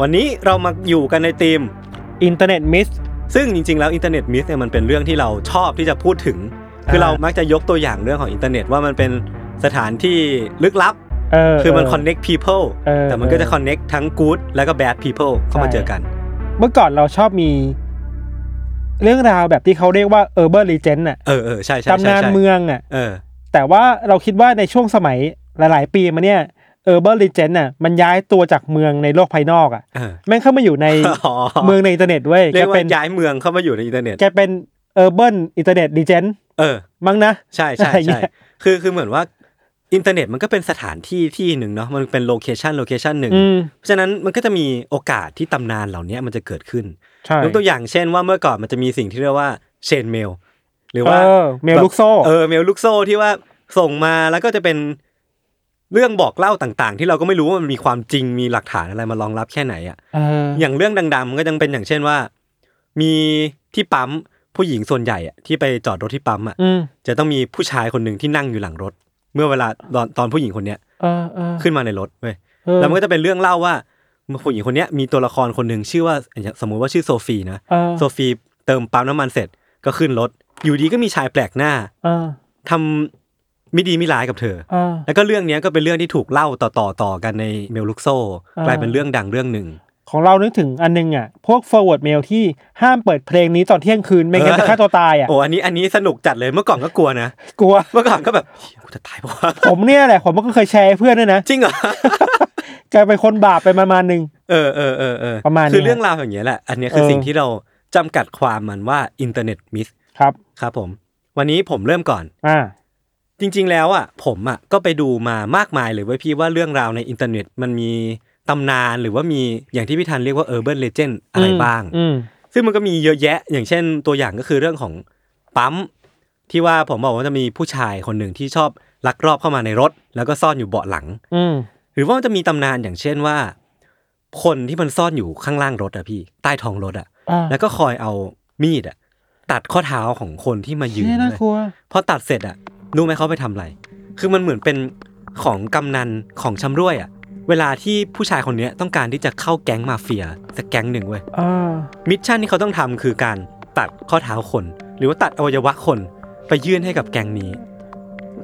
วันนี้เรามาอยู่กันในธีมอินเทอร์เน็ต myth ซึ่งจริงๆแล้วอินเทอร์เน็ต myth เนี่ยมันเป็นเรื่องที่เราชอบที่จะพูดถึง คือเรามักจะยกตัวอย่างเรื่องของอินเทอร์เน็ตว่ามันเป็นสถานที่ลึกลับเออคือมันเ connect people เออแต่มันก็จะเออ connect ทั้ง good แล้วก็ bad people เข้ามาใช่เจอกัน เมื่อก่อนเราชอบมีเรื่องราวแบบที่เขาเรียกว่า urban legend น่ะเออเออใช่ใช่ใช่ตำนานใช่เมืองอะเออแต่ว่าเราคิดว่าในช่วงสมัยหลาย ๆ ปีมาเนี่ย urban legend น่ะมันย้ายตัวจากเมืองในโลกภายนอกอะเออแม่งเข้ามาอยู่ในอ๋อเมืองในอินเทอร์เน็ตเว้ยเรียแกกว่าเป็นย้ายเมืองเข้ามาอยู่ในอินเทอร์เน็ตแกเป็น urban internet legend เออมั้งนะ ใช่ใช่อะไรเงี้ยใช่คือคือเหมือนว่าอินเทอร์เน็ตมันก็เป็นสถานที่ที่หนึ่งเนาะมันเป็น location location หนึ่งอืมเพราะฉะนั้นมันก็จะมีโอกาสที่ตำนานเหล่านี้มันจะเกิดขึ้นใช่ยกตัวอย่างเช่นว่าเมื่อก่อนมันจะมีสิ่งที่เรียกว่า chain mail หรือว่าเออเมลลูกโซ่เออเมลลูกโซ่ที่ว่าส่งมาแล้วก็จะเป็น เรื่องบอกเล่าต่างๆ ที่เราก็ไม่รู้ว่ามันมีความจริงมีหลักฐานอะไรมารองรับแค่ไหนอะเอออย่างเรื่องดังๆมันก็ยังเป็นอย่างเช่นว่า มีที่ปั๊มผู้หญิงส่วนใหญ่อะที่ไปจอดรถที่ปั๊มอะอืมจะต้องมีผู้ชายคนหนึ่งที่นั่งอยู่หลังรถ เมื่อเวลาตอนตอนผู้หญิงคนเนี้ยเออเออขึ้นมาในรถเว้ยเออแล้วมันก็จะเป็นเรื่องเล่าว่าผู้หญิงคนเนี้ยมีตัวละครคนหนึ่งชื่อว่าสมมุติว่าชื่อโซฟีนะเออโซฟีเติมปั๊มน้ำมันเสร็จก็ขึ้นรถ อยู่ดีก็มีชายแปลกหน้าเออทำ ไม่ดีไม่ร้ายกับเธอเออแล้วก็เรื่องเนี้ยก็เป็นเรื่องที่ถูกเล่าต่อต่อต่อกันในเมลลุกโซอ่ากลายเป็นเรื่องดังเรื่องหนึ่ง ของเรานึกถึงอันนึงอะ พวก forward mail ที่ห้ามเปิดเพลงนี้ตอนเที่ยงคืนไม่งั้นเออจะฆ่าตัวตายอะโอ้อันนี้อันนี้สนุกจัดเลยเมื่อก่อนก็กลัวนะกลัวเมื่อก่อนก็แบบเหี้ยกูจะตายปะวะผมเนี่ยแหละผมก็เคยแชร์ให้เพื่อนด้วยนะจริงเหรอกลายเป็นคนบาปไปประมาณนึงเออเออเออเออประมาณนี้คือเรื่องราวอย่างเงี้ยแหละอันเนี้ยคือเออสิ่งที่เราจำกัดความมันว่าอินเทอร์เน็ต myth ครับครับผม วันนี้ผมเริ่มก่อนอ่า จริง ๆ แล้วอะผมอะก็ไปดูมามากมายเลยเว้ยพี่ว่าเรื่องราวในอินเทอร์เน็ตมันมีตำนานหรือว่ามีอย่างที่พี่ธันเรียกว่า urban legend อะไรบ้างอืมซึ่งมันก็มีเยอะแยะ อย่างเช่นตัวอย่างก็คือเรื่องของปั๊มที่ว่าผมบอกว่าจะมีผู้ชายคนหนึ่งที่ชอบลักลอบเข้ามาในรถ แล้วก็ซ่อนอยู่เบาะหลังอืมหรือว่ามันจะมีตำนานอย่างเช่นว่า คนที่มันซ่อนอยู่ข้างล่างรถอะพี่ ใต้ท้องรถอะอ่าแล้วก็คอยเอามีดอะตัดข้อเท้าของคนที่มายืนเชี่ยน่าเลยกลัวพอตัดเสร็จอะ รู้ไหมเขาไปทำอะไร คือมันเหมือนเป็นของกำนันของชำร่วยอะเวลาที่ผู้ชายคนเนี้ยต้องการที่จะเข้าแก๊งมาเฟียสักแก๊งหนึ่งเว้ยอ่า mission ที่เขาต้องทำคือการตัดข้อเท้าคน หรือว่าตัดอวัยวะคนไปยื่นให้กับแก๊งนี้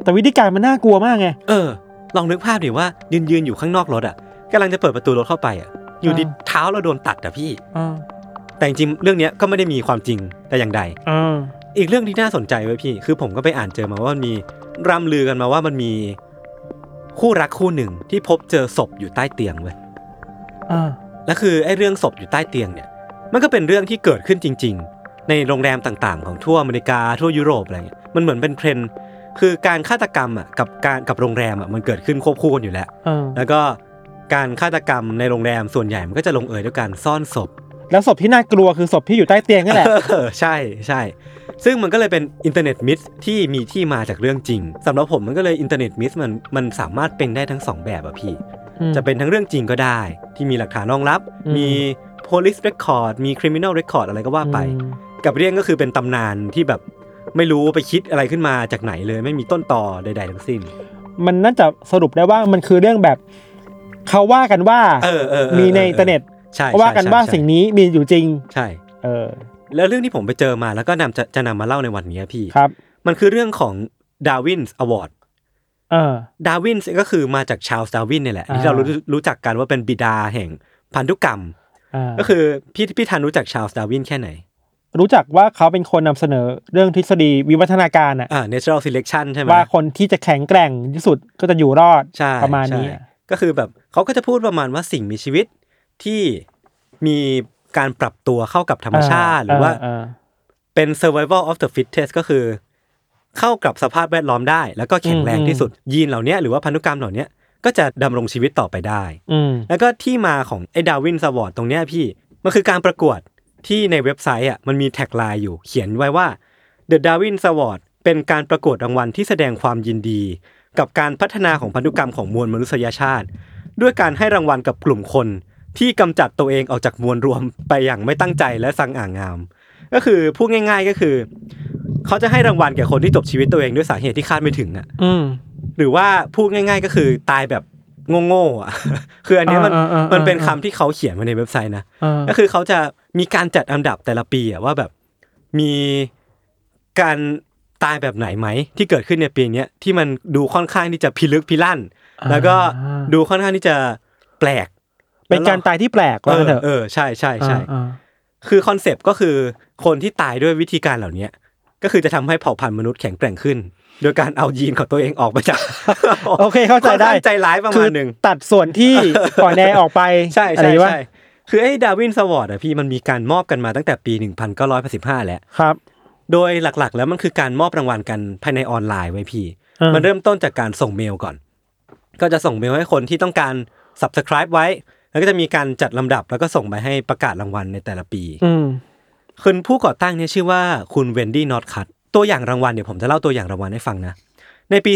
แต่วิธีการมันน่ากลัวมากไง เออ ลองนึกภาพดิว่ายืนยืนอยู่ข้างนอกรถอะกำลังจะเปิดประตูรถเข้าไปอะ อยู่ดีอ่าเท้าเราโดนตัดอะพี่อ่าแต่จริงๆเรื่องเนี้ยก็ไม่ได้มีความจริงแต่อย่างใด อ่าอีกเรื่องที่น่าสนใจไว้ยพี่ คือผมก็ไปอ่านเจอมาว่ามันมีร่ำลือกันมาว่ามันมีคู่รักคู่หนึ่งที่พบเจอศพอยู่ใต้เตียงเว้ยอ่าแล้วคือไอ้เรื่องศพอยู่ใต้เตียงเนี่ย มันก็เป็นเรื่องที่เกิดขึ้นจริง ๆ ในโรงแรมต่างๆ ของทั่วอเมริกาทั่วยุโรปอะไรเงี้ย มันเหมือนเป็นเทรนด์คือการฆาตกรรมอะกับการกับโรงแรมอะมันเกิดขึ้นควบคู่กันอยู่แล้วอ่าแล้วก็การฆาตกรรมในโรงแรมส่วนใหญ่มันก็จะลงเอยด้วยการซ่อนศพ แล้วศพที่น่ากลัวคือศพที่อยู่ใต้เตียงนั่นแหละเออใช่ใช่ ซึ่งมันก็เลยเป็นอินเทอร์เน็ต myth ที่มีที่มาจากเรื่องจริงสำหรับผมมันก็เลยอินเทอร์เน็ต myth มันมันสามารถเป็นได้ทั้งสองแบบอะพี่อืมจะเป็นทั้งเรื่องจริงก็ได้ ที่มีหลักฐานรองรับอืมมี police record มี criminal record อะไรก็ว่าไปอืมกับเรื่องก็คือเป็นตำนานที่แบบไม่รู้ไปคิดอะไรขึ้นมาจากไหนเลย ไม่มีต้นตอใด ๆ ทั้งสิ้น มันน่าจะสรุปได้ว่ามันคือเรื่องแบบเขาว่ากันว่าเออเออเออมีในอินเทอร์เน็ตใช่ว่ากันว่าใช่สิ่งนี้มีอยู่จริง ใช่ เออ แล้วเรื่องที่ผมไปเจอมาแล้วก็นำจะจะนำมาเล่าในวันนี้พี่ครับ มันคือเรื่องของ Darwin's Awardเออดาวินก็คือมาจากชาลส์ดาร์วินเนี่ยแหละอ่าที่เรารู้รู้จักกันว่าเป็นบิดาแห่งพันธุกรรมอ่าก็คือพี่พี่ทันรู้จักชาลส์ดาร์วินแค่ไหน รู้จักว่าเขาเป็นคนนำเสนอเรื่องทฤษฎีวิวัฒนาการอะอ่า natural selection ใช่ไหมว่าคนที่จะแข็งแกร่งที่สุดก็จะอยู่รอดใช่ประมาณนี้ใช่ก็คือแบบเขาก็จะพูดประมาณว่าสิ่งมีชีวิตที่มี การปรับตัวเข้ากับธรรมชาติ หรือว่าอ่าเป็น survival of the fittest ก็คือ เข้ากับสภาพแวดล้อมได้ แล้วก็แข็งแรงที่สุด ยีนเหล่าเนี้ยหรือว่าพันธุกรรมเหล่าเนี้ยก็จะดำรงชีวิตต่อไปได้อืมแล้วก็ที่มาของไอ้ Darwin's Award ตรงเนี้ยพี่ มันคือการประกวดที่ในเว็บไซต์อะมันมี tagline อยู่ เขียนไว้ว่า The Darwin Award เป็นการประกวดรางวัลที่แสดงความยินดี กับการพัฒนาของพันธุกรรมของมวลมนุษยชาติ ด้วยการให้รางวัลกับกลุ่มคน ที่กำจัดตัวเองออกจากมวลรวมไปอย่างไม่ตั้งใจและสังอ่างงาม ก็คือพูดง่าย ๆก็คือ เขาจะให้รางวัลแก่คนที่จบชีวิตตัวเองด้วยสาเหตุที่คาดไม่ถึงอะอืมหรือว่าพูดง่าย ๆ ก็คือตายแบบโง่ๆอะ คืออันเนี้ยมันอ่าอ่าอ่ามันเป็นคำที่เขาเขียนไว้ในเว็บไซต์นะอ่าก็คือเขาจะมีการจัดอันดับแต่ละปีอะว่าแบบมีการตายแบบไหนไหมที่เกิดขึ้นในปีเนี้ยที่มันดูค่อนข้างที่จะพิลึกพิลั่น แล้วก็ดูค่อนข้างที่จะแปลก เป็นการตายที่แปลกเออว่าเถอะเออใช่ใช่ใช่อ่าคือ concept ก็คือคนที่ตายด้วยวิธีการเหล่านี้ก็คือจะทำให้เผ่าพันธุ์มนุษย์แข็งแกร่งขึ้น โดยการเอายีนของตัวเองออกมาจาก โอเคเข้าใจได้ค่อนข้างใจร้ายประมาณหนึ่งคือตัดส่วนที่อ่อนแอออกไปใช่อะไรใช่วะใช่คือไอ้ Darwin's Award อะพี่มันมีการมอบกันมาตั้งแต่ปี 1985 แล้วครับ โดยหลักๆ แล้วมันคือการมอบรางวัลกันภายในออนไลน์เว้ยพี่อ่ามันมันเริ่มต้นจากการส่งเมลก่อน ก็จะส่งเมลให้คนที่ต้องการ subscribe ไว้ แล้วก็จะมีการจัดลำดับแล้วก็ส่งไปให้ประกาศรางวัลในแต่ละปี อืมคุณผู้ก่อตั้งเนี่ยชื่อว่าคุณ Wendy Northcutt ตัวอย่างรางวัลเดี๋ยวผมจะเล่าตัวอย่างรางวัลให้ฟังนะในปี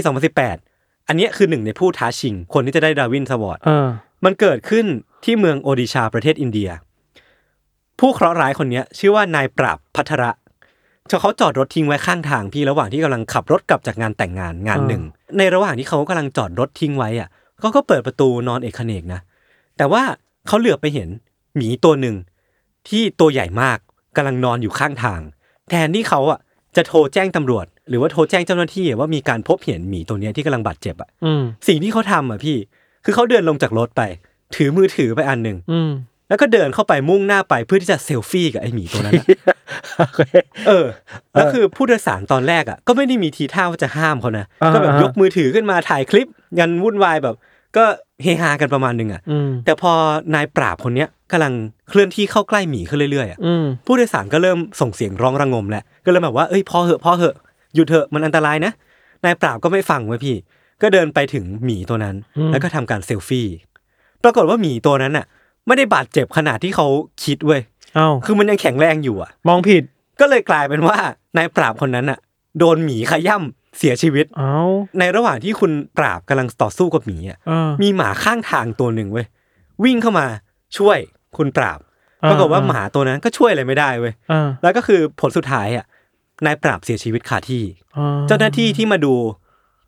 2018 อันเนี้ยคือหนึ่งในผู้ท้าชิง คนที่จะได้ Darwin's Award อ่ามันเกิดขึ้นที่เมืองโอดิชาประเทศอินเดีย ผู้เคราะห์ร้ายคนเนี้ยชื่อว่านายปราบพัทระเขาจอดรถทิ้งไว้ข้างทางพี่ระหว่างที่กำลังขับรถกลับจากงานแต่งงานงานหนึ่ง ในระหว่างที่เขากำลังจอดรถทิ้งไว้อะเขาก็เปิดประตูนอนเอกเขนกนะ แต่ว่าเขาเหลือบไปเห็นหมีตัวหนึ่งที่ตัวใหญ่มากกำลังนอนอยู่ข้างทาง แทนที่เขาอะจะโทรแจ้งตำรวจ หรือว่าโทรแจ้งเจ้าหน้าที่ว่ามีการพบเห็นหมีตัวเนี้ยที่กำลังบาดเจ็บอะอืมสิ่งที่เขาทำอะพี่ คือเขาเดินลงจากรถไป ถือมือถือไปอันหนึ่งอืมแล้วก็เดินเข้าไปมุ่งหน้าไปเพื่อที่จะเซลฟี่กับไอ้หมีตัวนั้นอะโอเคเออ แล้วคือผู้โดยสารตอนแรกอะก็ไม่ได้มีทีท่าว่าจะห้ามเขานะอ่าก็แบบอ่ายกมือถือขึ้นมาถ่ายคลิปกันวุ่นวายแบบ ก็ เฮฮากันประมาณหนึ่งอะอืมแต่พอนายปราบคนเนี้ยกำลังเคลื่อนที่เข้าใกล้หมีขึ้นเรื่อยๆอะอืมผู้โดยสารก็เริ่มส่งเสียงร้องระงมแหละก็เริ่มแบบว่าเอ้ยพอเหอะพอเหอะหยุดเถอะมันอันตรายนะนายปราบก็ไม่ฟังเว้ยพี่ ก็เดินไปถึงหมีตัวนั้นอืมแล้วก็ทำการเซลฟี่ปรากฏว่าหมีตัวนั้นน่ะ ไม่ได้บาดเจ็บขนาดที่เขาคิดเว้ยเอ้าคือมันยังแข็งแรงอยู่อะ มองผิดก็เลยกลายเป็นว่านายปราบคนนั้นน่ะ โดนหมีขย่ำ เสียชีวิต เอ้าในระหว่างที่คุณปราบกำลังต่อสู้กับหมีอะอ่ามีหมาข้างทางตัวหนึ่งเว้ยวิ่งเข้ามาช่วยคุณปราบอ่าปรากฏว่าอ่าหมาตัวนั้นก็ช่วยอะไรไม่ได้เว้ยอ่าแล้วก็คือผลสุดท้ายอะนายปราบเสียชีวิตคาที่อ่เจ้าหน้าที่ที่มาดู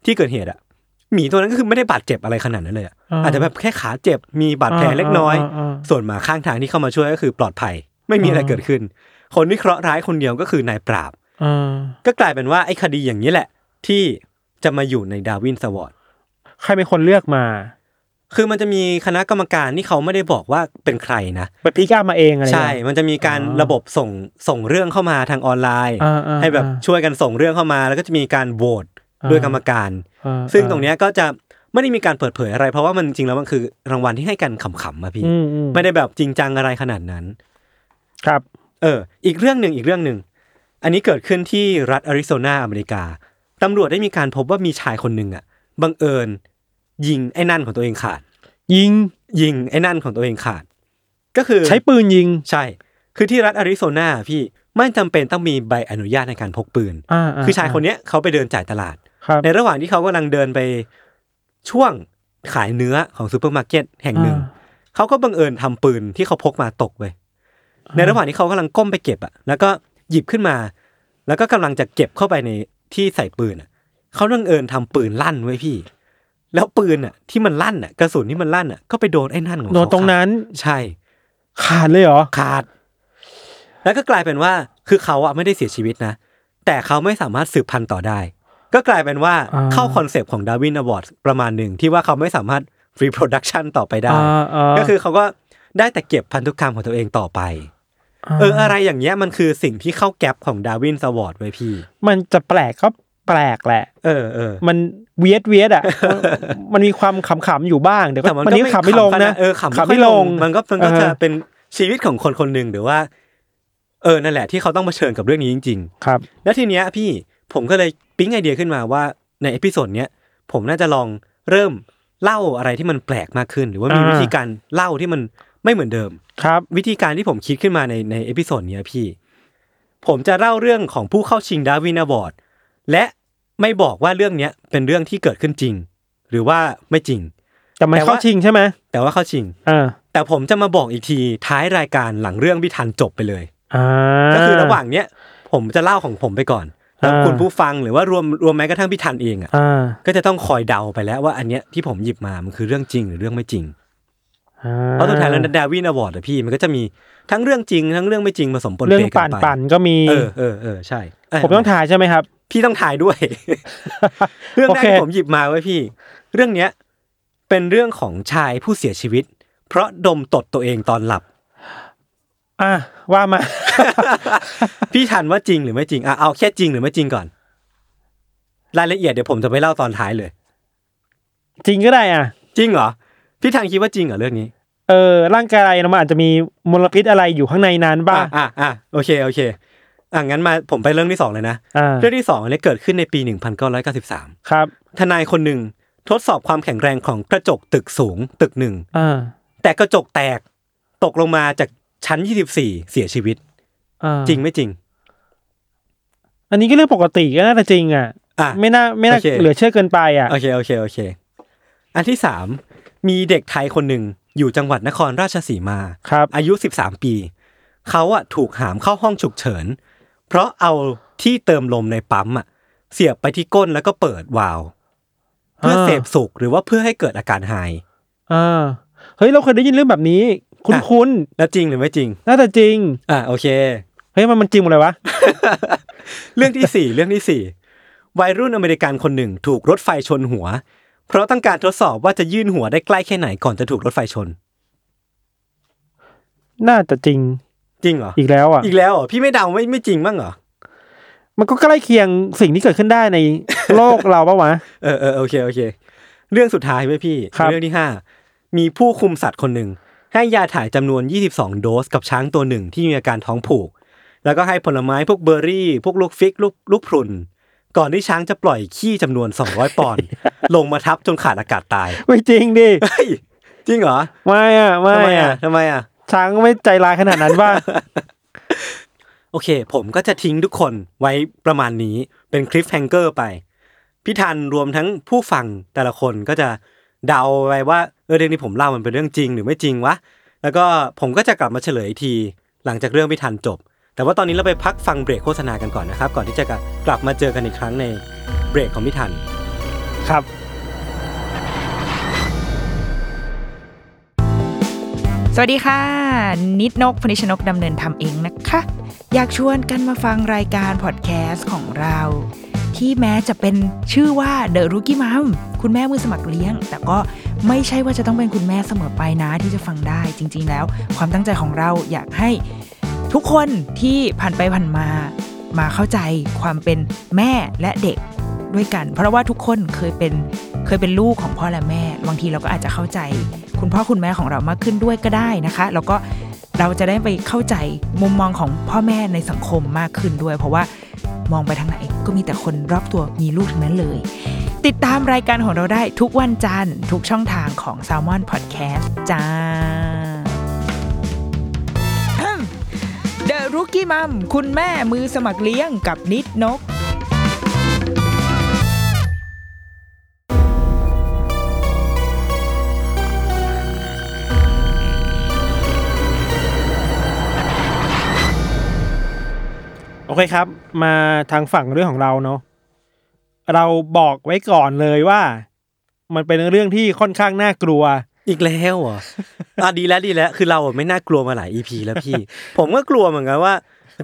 ที่เกิดเหตุอะหมีตัวนั้นก็คือไม่ได้บาดเจ็บอะไรขนาดนั้นเลยอะอาจจะแบบแค่ขาเจ็บมีบาดแผลเล็กน้อยาาส่วนหมาข้างทางที่เข้ามาช่วยก็คือปลอดภัย ไม่มีอะไรเกิดขึ้น คนที่เคราะห์ร้ายคนเดียวก็คือนายปราบอ่าก็กลายเป็นว่าไอ้คดีอย่างนี้แหละ ที่จะมาอยู่ในดาวินสวอร์ดใครเป็นคนเลือกมา คือมันจะมีคณะกรรมการที่เขาไม่ได้บอกว่าเป็นใครนะไปพิกามาเองอะไรใช่เงี้ยมันจะมีการอ๋อระบบส่งส่งเรื่องเข้ามาทางออนไลน์อ่าอ่าให้แบบอ่าช่วยกันส่งเรื่องเข้ามา แล้วก็จะมีการโหวตอ่าด้วยกรรมการอ่าซึ่งตรงเนี้ยก็จะไม่ได้มีการเปิดเผยอะไร เพราะว่ามันจริงแล้วมันคือรางวัลที่ให้กันขำๆมาพี่อืมอืมไม่ได้แบบจริงจังอะไรขนาดนั้น ครับ เออ อีกเรื่องหนึ่งอีกเรื่องหนึ่ง อันนี้เกิดขึ้นที่รัฐอาริโซนาอเมริกา ตำรวจได้มีการพบว่ามีชายคนหนึ่งอะบังเอิญ ยิงไอ้นั่นของตัวเองขาด ยิงยิงไอ้นั่นของตัวเองขาด ก็คือใช้ปืนยิงใช่ คือที่รัฐอาริโซนาพี่ไม่จำเป็นต้องมีใบอนุญาตในการพกปืนอ่าคือชายคนเนี้ยเขาไปเดินจ่ายตลาดครับในระหว่างที่เขากำลังเดินไปช่วงขายเนื้อของซูเปอร์มาร์เก็ตแห่งหนึ่งอ่าเขาก็บังเอิญทำปืนที่เขาพกมาตกไป ในระหว่างที่เขากำลังก้มไปเก็บอะ แล้วก็หยิบขึ้นมา แล้วก็กำลังจะเก็บเข้าไปใน ที่ใส่ปืนอะเขาบังเอิญทำปืนลั่นเว้ยพี่ แล้วปืนอะ ที่มันลั่นอะกระสุนที่มันลั่นอะก็ไปโดนไอ้นั่นของโดเขาโดนตรงนั้นใช่ ขาดเลยเหรอขาด แล้วก็กลายเป็นว่าคือเขาอะไม่ได้เสียชีวิตนะแต่เขาไม่สามารถสืบพันธุ์ต่อได้ ก็กลายเป็นว่าอ่าเข้า concept ของ Darwin Award ประมาณหนึ่งที่ว่าเขาไม่สามารถ reproduction ต่อไปได้อ่าอ่าก็คือเขาก็ได้แต่เก็บพันธุกรรมของตัวเองต่อไป เอออะไรอย่างเงี้ยมันคือสิ่งที่เข้า gap ของ Darwin's Award เว้ยพี่ มันจะแปลกก็แปลกแหละ เออเออมันเวียดเวียดอะ มันมีความขำๆอยู่บ้างแต่มันก็เดี๋ยววันนี้ก็ขำไม่ลงขนาดนะเออขำขำไม่ลง มันก็มันก็เออจะเป็นชีวิตของคนคนหนึ่งหรือว่า เออนั่นแหละที่เขาต้องเผชิญกับเรื่องนี้จริง ๆ ครับ แล้วทีเนี้ยพี่ผมก็เลยปิ๊งไอเดียขึ้นมาว่าใน episode เนี้ยผมน่าจะลองเริ่มเล่าอะไรที่มันแปลกมากขึ้น หรือว่ามีอ่าวิธีการเล่าที่มัน ไม่เหมือนเดิมครับ วิธีการที่ผมคิดขึ้นมาในใน episode เนี้ยพี่ ผมจะเล่าเรื่องของผู้เข้าชิง Darwin Award และไม่บอกว่าเรื่องเนี้ยเป็นเรื่องที่เกิดขึ้นจริง หรือว่าไม่จริง แต่มันแต่ว่าเข้าชิงใช่ไหมแต่ว่าเข้าชิงอ่าแต่ผมจะมาบอกอีกทีท้ายรายการหลังเรื่องพี่ทันจบไปเลยอ่าก็คือระหว่างเนี้ยผมจะเล่าของผมไปก่อนแล้วอ่าคุณผู้ฟังหรือว่ารวมรวมแม้กระทั่งพี่ทันเองอะอ่าก็จะต้องคอยเดาไปแล้วว่าอันเนี้ยที่ผมหยิบมามันคือเรื่องจริงหรือเรื่องไม่จริงอ่า เพราะสุดท้ายแล้วดาวินอวอร์ดอะพี่มันก็จะมีทั้งเรื่องจริงทั้งเรื่องไม่จริงผสมปนเรื่อเปงกัปั่นนไปปั่นๆก็มีเออเออเออใช่เผมต้องถ่ายใช่ไหมครับ พี่ต้องถ่ายด้วย เรื่องแรกโอเคที่ผมหยิบมาไว้พี่ เรื่องเนี้ย เป็นเรื่องของชายผู้เสียชีวิต เพราะดมตดตัวเองตอนหลับ อะว่ามา พี่ทันว่าจริงหรือไม่จริงอะเอาแค่จริงหรือไม่จริงก่อน รายละเอียดเดี๋ยวผมจะไปเล่าตอนท้ายเลย จริงก็ได้อะ จริงเหรอ พี่ทันคิดว่าจริงเหรอเรื่องนี้ เออร่างกายเรามันอาจจะมีมลพิษอะไรอยู่ข้างในนั้นบ้างอะอะอะโอเคโอเคอะงั้นมาผมไปเรื่องที่สองเลยนะอ่าเรื่องที่สองเนี่ยเกิดขึ้นในปี 1993 ครับ ทนายคนหนึ่งทดสอบความแข็งแรงของกระจกตึกสูงตึกหนึ่งอ่าแต่กระจกแตกตกลงมาจากชั้น 24 เสียชีวิตอ่าจริงไม่จริง อันนี้ก็เรื่องปกติก็น่าจะจริงอะอะไม่น่าไม่น่าโอเคเหลือเชื่อเกินไปอะ โอเคโอเคโอเค อันที่สาม มีเด็กไทยคนหนึ่งอยู่จังหวัดนครราชสีมาครับ อายุ 13 ปี เขาอะถูกหามเข้าห้องฉุกเฉิน เพราะเอาที่เติมลมในปั๊มอะเสียบไปที่ก้นแล้วก็เปิดวาล์วเพื่ออ่าเสพสุขหรือว่าเพื่อให้เกิดอาการไฮอ่าเฮ้ยเราเคยได้ยินเรื่องแบบนี้ คุ้นอะคุ้นแล้วจริงหรือไม่จริงๆน่าจะจริง อะโอเคเฮ้ยมันมันจริงหมดเลยวะเรื่องที่สี่เรื่องที่สี่วัยรุ่นอเมริกันคนหนึ่งถูกรถไฟชนหัว เพราะต้องการทดสอบว่าจะยื่นหัวได้ใกล้แค่ไหนก่อนจะถูกรถไฟชน น่าจะจริงจริงเหรออีกแล้วอะอีกแล้วเหรอพี่ไม่เดาไม่ไม่จริงบ้างเหรอมันก็ใกล้เคียงสิ่งที่เกิดขึ้นได้ในโลกเราปะวะเออเออโอเคโอเค เรื่องสุดท้ายไว้ยพี่ครับเรื่องที่ห้ามีผู้คุมสัตว์คนหนึ่งให้ยาถ่ายจำนวน 22 โดสกับช้างตัวหนึ่งที่มีอาการท้องผูก แล้วก็ให้ผลไม้พวกเบอร์รี่ พวกลูกฟิกลูกลูกพรุน ก่อนที่ช้างจะปล่อยขี้จำนวน 200 ปอนด์ลงมาทับจนขาดอากาศตาย ไม่จริงดิเฮ้ยจริงเหรอ ไม่อะไม่ทำไมอะอะทำไมอะช้างไม่ใจร้ายขนาดนั้นว่าโอเค ผมก็จะทิ้งทุกคนไว้ประมาณนี้เป็นคลิปแฮงเกอร์ไป พี่ทันรวมทั้งผู้ฟังแต่ละคนก็จะเดาไปว่าเออเรื่องที่ผมเล่ามันเป็นเรื่องจริงหรือไม่จริงวะแล้วก็ผมก็จะกลับมาเฉลยอีกที หลังจากเรื่องพี่ทันจบ แต่ว่าตอนนี้เราไปพักฟังเบรกโฆษณากันก่อนนะครับ ก่อนที่จะกลับมาเจอกันอีกครั้งในเบรกของพี่ทันครับสวัสดีค่ะ นิดนกพนิชนกดำเนินทำเองนะคะ อยากชวนกันมาฟังรายการพอดแคสต์ของเรา ที่แม้จะเป็นชื่อว่า The Rookie Mom คุณแม่มือสมัครเลี้ยง แต่ก็ไม่ใช่ว่าจะต้องเป็นคุณแม่เสมอไปนะที่จะฟังได้จริง ๆ แล้ว ความตั้งใจของเราอยากให้ทุกคนที่ผ่านไปผ่านมา มาเข้าใจความเป็นแม่และเด็กด้วยกัน เพราะว่าทุกคนเคยเป็นเคยเป็นลูกของพ่อและแม่บางทีเราก็อาจจะเข้าใจ คุณพ่อคุณแม่ของเรามากขึ้นด้วยก็ได้นะคะ แล้วก็เราจะได้ไปเข้าใจมุมมองของพ่อแม่ในสังคมมากขึ้นด้วย เพราะว่า มองไปทางไหนก็มีแต่คนรอบตัวมีลูกทั้งนั้นเลย ติดตามรายการของเราได้ทุกวันจันทร์ทุกช่องทางของ s a l m o n Podcast จ้า The Rookie Mom คุณแม่มือสมัครเลี้ยงกับนิดนก เคครับ มาทางฝั่งเรื่องของเราเนาะเราบอกไว้ก่อนเลยว่า มันเป็นเรื่องที่ค่อนข้างน่ากลัว อีกแล้วเหรออะดีแล้วดีแล้ว คือเราอะไม่น่ากลัวมาหลายอีพีแล้วพี่ ผมก็กลัวเหมือนกันว่า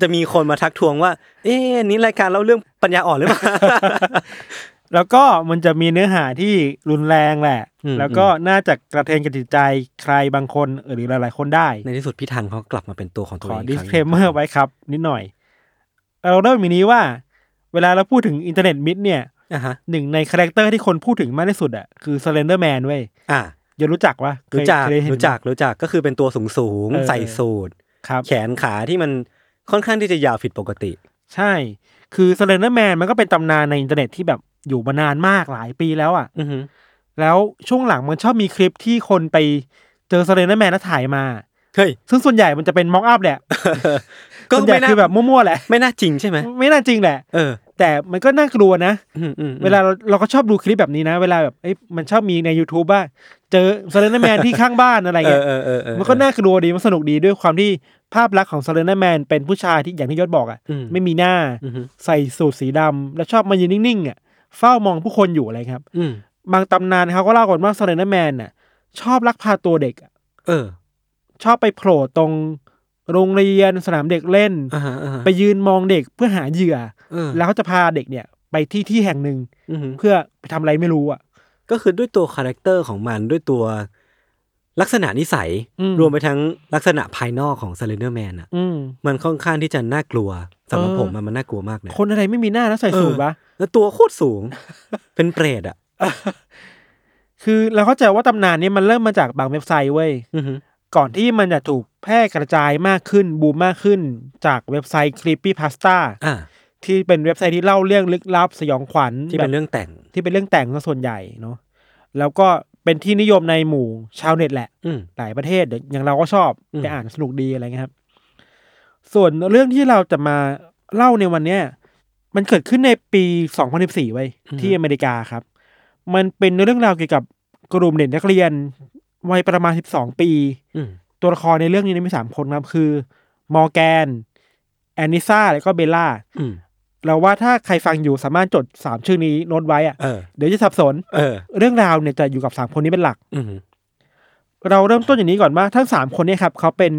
จะมีคนมาทักทวงว่า เอ๊ะอันนี้รายการเล่าเรื่องปัญญาอ่อนหรือเปล่า แล้วก็มันจะมีเนื้อหาที่รุนแรงแหละ อืม แล้วก็น่าจะกระเทือนกับจิตใจใครบางคนหรือหลาย ๆ คนได้ ในที่สุดพี่ทันเขากลับมาเป็นตัวของตัวขอเองดิอีสกเคคลรั้งเมอร์ไว้ครับ นิดหน่อย เราเริ่มอย่างนี้ว่า เวลาเราพูดถึง internet myth เนี่ยอะฮะหนึ่งใน character ที่คนพูดถึงมากที่สุดอะคือ Slender Man เว้ยอะอย่ารู้จักวะเคยรู้จักเคยเห็นรู้จักรู้จักก็คือเป็นตัวสูงสูงๆเออใส่สูทครับแขนขาที่มันค่อนข้างที่จะยาวผิดปกติ ใช่ คือ Slender Man มันก็เป็นตำนานในอินเทอร์เน็ตที่แบบอยู่มานานมากหลายปีแล้วอะอือฮึแล้วช่วงหลังมันชอบมีคลิปที่คนไปเจอ Slender Man แล้วถ่ายมาเฮ้ยซึ่งส่วนใหญ่มันจะเป็น mockup แหละ ก็ส่วนใหญ่ไม่น่าคือแบบมั่วๆแหละ ไม่น่าจริงใช่ไหมไม่น่าจริงแหละ เออ แต่มันก็น่ากลัวนะอืมอืมอืมเวลาเราเราก็ชอบดูคลิปแบบนี้นะ เวลาแบบเอ้ยมันชอบมีใน YouTube ว่าเจอ Slender Man ที่ข้างบ้านอะไรเอเงี้อยเออเออเออมันก็น่ากลัวดีมันสนุกดีด้วยความที่ภาพลักษณ์ของ Slender Man เป็นผู้ชายที่อย่างที่ยศบอกอะอืมไม่มีหน้าอืมใส่สูทสีดำแล้วชอบมายืนนิ่งๆอะเฝ้ามองผู้คนอยู่อะไรครับอืมบางตำนานเขาก็เล่ากันว่า Slender Man น่ะ ชอบลักพาตัวเด็กอะเออ ชอบไปโผล่ตรง โรงเรียนสนามเด็กเล่นอ่าฮะอ่าฮะไปยืนมองเด็กเพื่อหาเหยื่อเออแล้วเขาจะพาเด็กเนี่ย ไปที่ที่แห่งหนึ่งอืมเพื่อไปทำอะไรไม่รู้อะ ก็คือด้วยตัว characterของมันด้วยตัวลักษณะนิสัยอืมรวมไปทั้งลักษณะภายนอกของ s เลนเดอร์แมนอะอืมมันค่อนข้างที่จะน่ากลัวสำหรับเออผมอะมันน่ากลัวมากเลยคนอะไรไม่มีหน้าแล้วใส่สูทวะแล้วตัวโคตรสูง เป็นเปรตอะคือเราเข้าใจว่าตำนานนี้มันเริ่มมาจากบางเว็บไซต์เว้ยอือฮึ ก่อนที่มันจะถูกแพร่กระจายมากขึ้นบูมมากขึ้นจากเว็บไซต์ Creepy Pasta อ่าที่เป็นเว็บไซต์ที่เล่าเรื่องลึกลับสยองขวัญที่เป็นแบบเรื่องแต่งที่เป็นเรื่องแต่งซะส่วนใหญ่เนาะแล้วก็เป็นที่นิยมในหมู่ชาวเน็ตแหละอืมหลายประเทศอย่างเราก็ชอบอืมไปอ่านสนุกดีอะไรเงี้ยครับ ส่วนเรื่องที่เราจะมาเล่าในวันเนี้ยมันเกิดขึ้นในปี2014ไว้ยที่อเมริกาครับ มันเป็นเรื่องราวเกี่ยวกับกลุ่มเด็กนักเรียน วัยประมาณ12ปีอืมตัวละครในเรื่องนี้มีสามคนครับคือ มอร์แกน แอนนิซาแล้วก็เบลล่าอืมเราว่าถ้าใครฟังอยู่สามารถจดสามชื่อนี้โน้ตไว้อะเออเดี๋ยวจะสับสนเออเรื่องราวเนี่ยจะอยู่กับสามคนนี้เป็นหลักอืมเราเริ่มต้นอย่างนี้ก่อนว่าทั้งสามคนเนี่ยครับเขาเป็น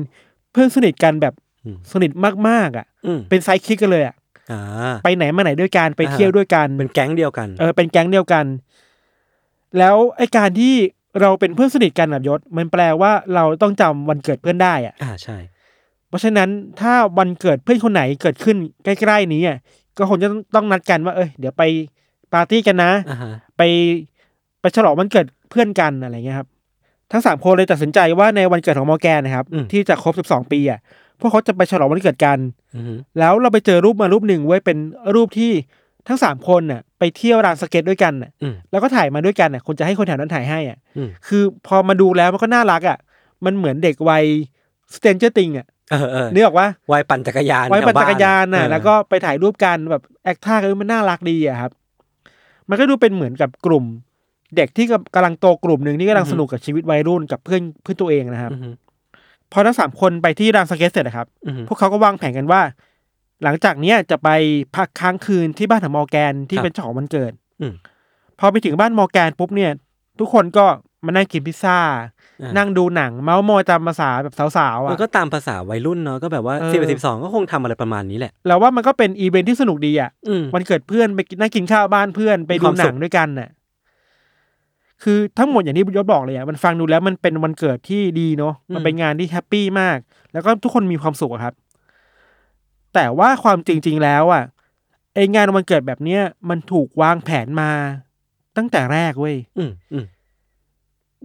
เพื่อนสนิทกันแบบอืมสนิทมากๆอะอืมเป็นไซคิกกันเลยอะอ่าไปไหนมาไหนด้วยกันไปอ่าเที่ยวด้วยกันเป็นแก๊งเดียวกัน เออเป็นแก๊งเดียวกัน แล้วไอ้การที่ เราเป็นเพื่อนสนิทกันแบบยศ มันแปลว่าเราต้องจำวันเกิดเพื่อนได้อะอ่าใช่ เพราะฉะนั้นถ้าวันเกิดเพื่อนคนไหนเกิดขึ้นใกล้ๆนี้อะก็คงจะต้องนัดกันว่าเอ้ยเดี๋ยวไปปาร์ตี้กันนะอ่าฮะไปไปฉลองวันเกิดเพื่อนกันอะไรเงี้ยครับ ทั้งสามคนเลยตัดสินใจว่าในวันเกิดของมอร์แกนนะครับ ที่จะครบสิบสองปีอะพวกเขาจะไปฉลองวันเกิดกันอืมแล้วเราไปเจอรูปมารูปหนึ่งเว้ยเป็นรูปที่ ทั้งสามคนน่ะไปเที่ยวร้านสเก็ตด้วยกันน่ะอืม แล้วก็ถ่ายมาด้วยกันน่ะคงจะให้คนแถวนั้นถ่ายให้อะอืม คือพอมาดูแล้วมันก็น่ารักอะมันเหมือนเด็กวัย Stranger Things อะเออเออนึกออกว่าวัยปั่นจักรยานไว้ปั่นแถจักรยานน่ะ เออแล้วก็ไปถ่ายรูปกันแบบ act ท่ากันมันน่ารักดีอะครับ มันก็ดูเป็นเหมือนกับกลุ่ม เด็กที่กำลังโตกลุ่มหนึ่งที่กำลังสนุกกับชีวิตวัยรุ่นกับเพื่อนเพื่อนตัวเองนะครับ อืมพอทั้งสามคนไปที่ร้านสเก็ตเสร็จนะครับ อืมพวกเขาก็วางแผนกันว่า หลังจากเนี้ยจะไปพักค้างคืนที่บ้านของมอร์แกนที่ครับเป็นเจ้าของวันเกิดอืมพอไปถึงบ้านมอร์แกนปุ๊บเนี่ย ทุกคนก็มานั่งกินพิซซ่าอ่านั่งดูหนัง เมาส์มอยตามภาษาแบบสาวๆมันอะก็ตามภาษาวัยรุ่นเนาะก็แบบว่าเออสิบสิบสองก็คงทำอะไรประมาณนี้แหแล้วแล้วว่ามันก็เป็นอีเวนท์ที่สนุกดีอะอืมวันเกิดเพื่อนไปกินนั่งกินข้าวบ้านเพื่อนไปมีดูความหสุนัขงด้วยกันน่ะ คือทั้งหมดอย่างที่ยศบอกเลยอะมันฟังดูแล้วมันเป็นวันเกิดที่ดีเนาะมันเป็นงานที่ happy มาก แล้วก็ทุกคนมีความสุขอะครับ แต่ว่าความจริง ๆ แล้วอะไอ้งานวันเกิดแบบเนี้ยมันถูกวางแผนมาตั้งแต่แรกเว้ยอืมอืม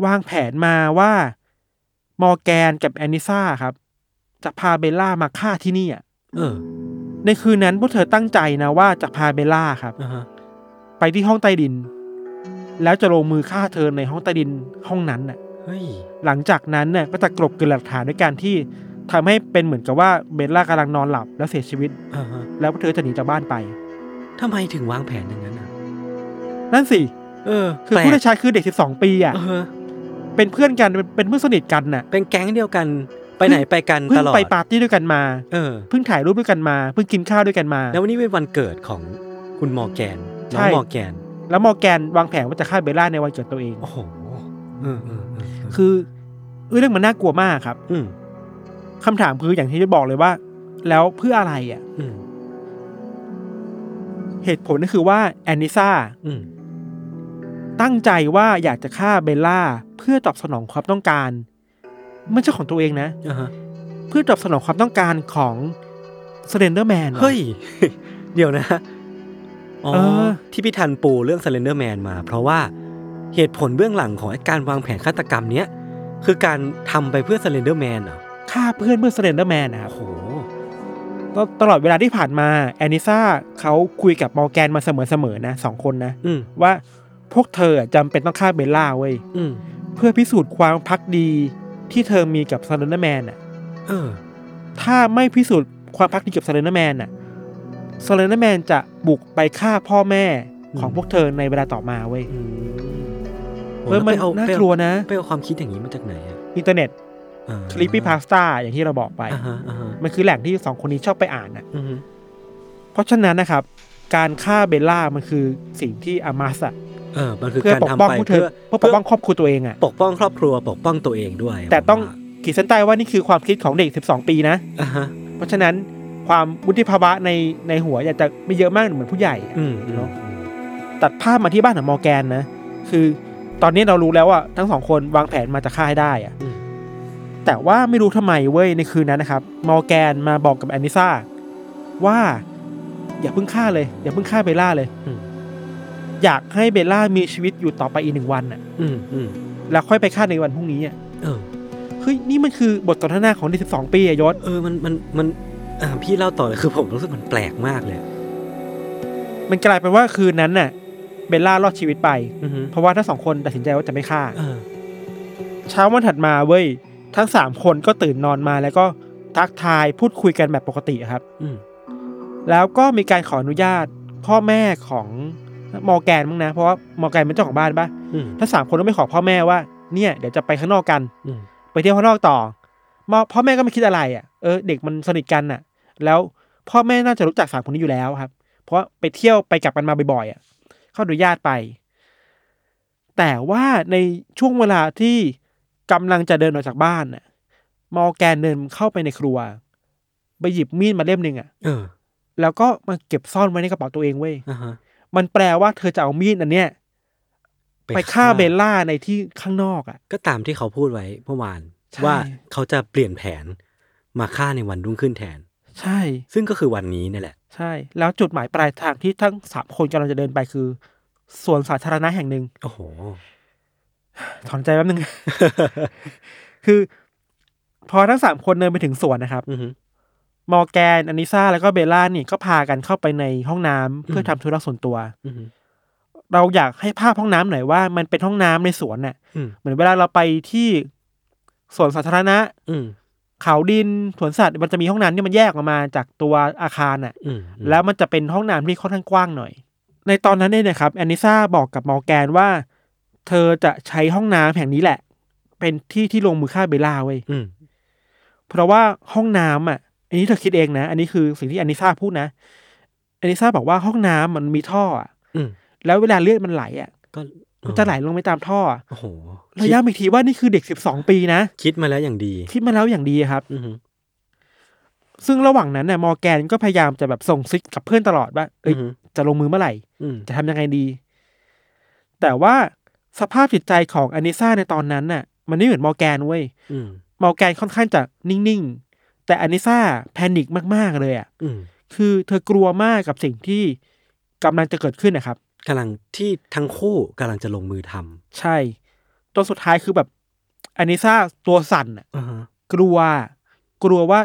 วางแผนมาว่ามอร์แกนกับแอนนิซ่าครับ จะพาเบลล่ามาฆ่าที่นี่อะเออในคืนนั้นพวกเธอตั้งใจนะว่าจะพาเบลล่าครับอ่าฮะไปที่ห้องใต้ดิน แล้วจะลงมือฆ่าเธอในห้องใต้ดินห้องนั้นน่ะเฮ้ยหลังจากนั้นน่ะก็จะกลบเกลื่อนหลักฐานด้วยการที่ ทำให้เป็นเหมือนกับว่าเบลล่ากำลังนอนหลับแล้วเสียชีวิต อ่าฮะแล้วพวกเธอจะหนีจากบ้านไป ทำไมถึงวางแผนอย่างนั้นอะ นั่นสิ เออคือแปลกผู้ได้ชายคือเด็กสิบสองปีอะ เออ เป็นเพื่อนกันเป็นเป็นเพื่อนสนิทกันน่ะ เป็นแก๊งเดียวกัน ไปไหนไปกันเพิ่ตงลอด ไปปาร์ตี้ด้วยกันมา เออ เพิ่งถ่ายรูปด้วยกันมา เพิ่งกินข้าวด้วยกันมา แล้ววันนี้เป็นวันเกิดของคุณมอร์แกน น้องใช่มอร์แกน แล้วมอร์แกนวางแผนว่าจะฆ่าเบลล่าในวันเกิดตัวเอง โอ้โห เออเออเออเออคือเรื่องมันน่ากลัวมากครับ อืม คำถามคืออย่างที่จะบอกเลยว่า แล้วเพื่ออะไรอะอืมเหตุผลก็คือว่าแอนนิซาอืมตั้งใจว่าอยากจะฆ่าเบลล่า เพื่อตอบสนองความต้องการไม่ใช่ของตัวเองนะอ่าฮะเพื่อตอบสนองความต้องการของ Slender Man เฮ้ย เดี๋ยวนะอ๋อเออที่พี่ทันปูเรื่อง Slender Man มา เพราะว่าเหตุผลเบื้องหลังของไอ้การวางแผนฆาตกรรมเนี้ยคือการทำไปเพื่อ Slender Man เหรอ ฆ่าเพื่อนเพื่อ Slender Man นะครับโอ้โหก็ตลอดเวลาที่ผ่านมาแอนนิซาเขาคุยกับมอร์แกนมาเสมอๆนะสองคนนะอืมว่าพวกเธออะจำเป็นต้องฆ่าเบลล่าเว้ยอืมเพื่อพิสูจน์ความภักดีที่เธอมีกับ Slender Man อะเออถ้าไม่พิสูจน์ความภักดีกับ Slender Man อะ Slender Man จะบุกไปฆ่าพ่อแม่ของอืมพวกเธอในเวลาต่อมาเว้ยอืมเออมันไปเอาน่าไปเอกลัวนะ ไปเอาความคิดอย่างนี้มาจากไหนอะอินเทอร์เน็ต อ่าคลิปปี้พาสต้าอย่างที่เราบอกไปอ่าฮะอ่าฮะมันคือแหล่งที่สองคนนี้ชอบไปอ่านอะอืมเพราะฉะนั้นนะครับ การฆ่าเบลล่ามันคือสิ่งที่อามาสอะเออมันคือเพื่อการปกทำป้องไปผู้เธเพื่ออเพื่อปกป้องครอบครัวตัวเองอะปกป้องครอบครัวปกป้องตัวเองด้วย แต่ต้องผมว่าขีดเส้นใต้ว่านี่คือความคิดของเด็ก 12 ปีนะอ่าฮะเพราะฉะนั้นความวุฒิภาวะในในหัวอยากจะไม่เยอะมากเหมือนผู้ใหญ่อะอืมอืมเนาะตัดภาพมาที่บ้านของมอร์แกนนะ คือตอนนี้เรารู้แล้วว่าทั้งสองคนวางแผนมาจะฆ่าให้ได้อะอืม แต่ว่าไม่รู้ทำไมเว้ยในคืนนั้นนะครับมอร์แกนมาบอกกับแอนนิซ่าว่าอย่าเพิ่งฆ่าเลย อย่าเพิ่งฆ่าเบลล่าเลยอืมอยากให้เบลล่ามีชีวิตอยู่ต่อไปอีกหนึ่งวันน่ะ อืมอืมแล้วค่อยไปฆ่าในวันพรุ่งนี้อะเออเฮ้ยนี่มันคือบทสนทนาของเด็กสิบสองปีอะยศเออมันมันมันอ่าพี่เล่าต่อเลยคือผมรู้สึกมันแปลกมากเลย มันกลายเป็นว่าคืนนั้นน่ะ เบลล่ารอดชีวิตไปอือฮึเพราะว่าทั้งสองคนตัดสินใจว่าจะไม่ฆ่าเออเช้าวันถัดมาเว้ย ทั้งสามคนก็ตื่นนอนมาแล้วก็ทักทายพูดคุยกันแบบปกติครับ อืมแล้วก็มีการขออนุญาตพ่อแม่ของมอร์แกนมั้งนะ เพราะว่ามอร์แกนเป็นเจ้าของบ้านปะอืมทั้งสามคนต้องไปขอพ่อแม่ว่าเนี่ยเดี๋ยวจะไปข้างนอกกันอืมไปเที่ยวข้างนอกต่อมพ่อแม่ก็ไม่คิดอะไรอะเออเด็กมันสนิทกันน่ะ แล้วพ่อแม่น่าจะรู้จักสามคนนี้อยู่แล้วครับ เพราะว่าไปเที่ยวไปกลับกันมาบ่อยๆอะ เขาอนุญาตไป แต่ว่าในช่วงเวลาที่ กำลังจะเดินออกจากบ้านน่ะมอร์แกนเดินเข้าไปในครัว ไปหยิบมีดมาเล่มหนึ่งอะเออแล้วก็มาเก็บซ่อนไว้ในกระเป๋าตัวเองเว้ยอ่าฮะมันแปลว่าเธอจะเอามีดอันเนี้ยไปฆ่าเบลล่าในที่ข้างนอกอะ ก็ตามที่เขาพูดไว้เมื่อวานใช่ว่าเขาจะเปลี่ยนแผนมาฆ่าในวันรุ่งขึ้นแทน ใช่ ซึ่งก็คือวันนี้นี่แหละ ใช่ แล้วจุดหมายปลายทางที่ทั้งสามคนกำลังจะเดินไปคือสวนสาธารณะแห่งหนึ่งโอ้โห ถอนใจแป๊บนึง คือ พอทั้งสามคนเดินไปถึงสวนนะครับอือฮึมอร์แกนอานิซ่าแล้วก็เบลล่านี่ก็พากันเข้าไปในห้องน้ำเพื่อมทำธุระส่วนตัวอือฮึเราอยากให้ภาพห้องน้ำหน่อยว่า มันเป็นห้องน้ำในสวนน่ะอืมเหมือนเวลาเราไปที่สวนสาธารณะ อืมเขาดินสวนสัตว์มันจะมีห้องน้ำที่มันแยกออกมาจากตัวอาคารน่ะอืมแล้วมันจะเป็นห้องน้ำที่ค่อนข้างกว้างหน่อย ในตอนนั้นเนี่ยนะครับแอนนิซ่าบอกกับมอร์แกนว่า เธอจะใช้ห้องน้ำแห่งนี้แหละ เป็นที่ที่ลงมือฆ่าเบลล่าเว้ยอืมเพราะว่าห้องน้ำอะ อันนี้เธอคิดเองนะ อันนี้คือสิ่งที่แอนนิซ่าพูดนะแอนนิซ่าบอกว่าห้องน้ำมันมีท่ออะอืมแล้วเวลาเลือดมันไหลอะ ก็มันจะไหลลงไปตามท่ออะโอ้โหเราย้ำอีกทีว่านี่คือเด็กสิบสองปีนะ คิดมาแล้วอย่างดี คิดมาแล้วอย่างดีครับ อือฮึซึ่งระหว่างนั้นน่ะมอร์แกนก็พยายามจะแบบส่งซิกกับเพื่อนตลอดว่า เอ้ยอือฮึจะลงมือเมื่อไหร่อืมจะทำยังไงดี แต่ว่า สภาพจิตใจของอานิซ่าในตอนนั้นน่ะ มันไม่เหมือนมอร์แกนเว้ยอืมมอร์แกนค่อนข้างจะนิ่งๆ แต่อานิซ่า panic มากๆเลยอะอืมคือเธอกลัวมากกับสิ่งที่กำลังจะเกิดขึ้นนะครับกำลังที่ทั้งคู่กำลังจะลงมือทำใช่ตัวสุดท้ายคือแบบอานิซ่าตัวสั่นอะอ่าฮะกลัว กลัวว่า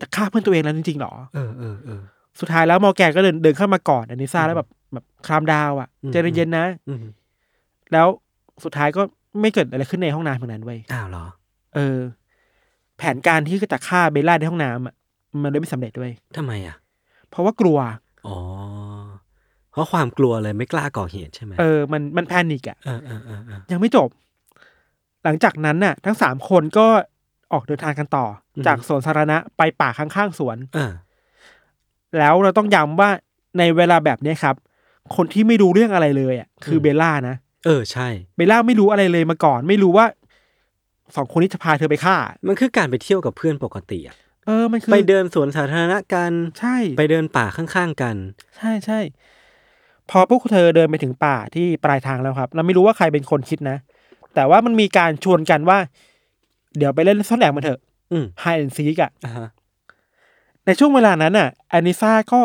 จะฆ่าเพื่อนตัวเองแล้วจริงๆหรอเออเออเออสุดท้ายแล้วมอร์แกนก็เดินเดินเข้ามากอดอานิซ่าแล้วแบบแบบคลามดาวอะอืมใจเย็นๆนะอืม แล้วสุดท้ายก็ไม่เกิดอะไรขึ้นในห้องน้ำตรงนั้นเว้ยอ้าวเหรอ เออ แผนการที่จะฆ่าเบลล่าในห้องน้ำอะมันเลยไม่สำเร็จด้วยทำไมอะ เพราะว่ากลัว อ๋อ เพราะความกลัวเลยไม่กล้าก่อเหตุใช่ไหมเออ มันมัน panic อะเออเออเออเออยังไม่จบ หลังจากนั้นน่ะ ทั้งสามคนก็ออกเดินทางกันต่ออืมจากสวนสาธารณะไปป่าข้างๆสวนเออแล้วเราต้องย้ำว่าในเวลาแบบเนี้ยครับ คนที่ไม่รู้เรื่องอะไรเลยอะคือเบลล่านะ เออใช่เบลล่าไม่รู้อะไรเลยมาก่อน ไม่รู้ว่าสองคนนี้จะพาเธอไปฆ่า มันคือการไปเที่ยวกับเพื่อนปกติอะเออมันคือไปเดินสวนสาธารณะกันใช่ ไปเดินป่าข้างๆกัน ใช่ใช่พอพวกเธอเดินไปถึงป่าที่ปลายทางแล้วครับ เราไม่รู้ว่าใครเป็นคนคิดนะ แต่ว่ามันมีการชวนกันว่า เดี๋ยวไปเล่นซ่อนแอบมาเถอะอืม hide and seek อะอ่าฮะในช่วงเวลานั้นน่ะอานิซ่าก็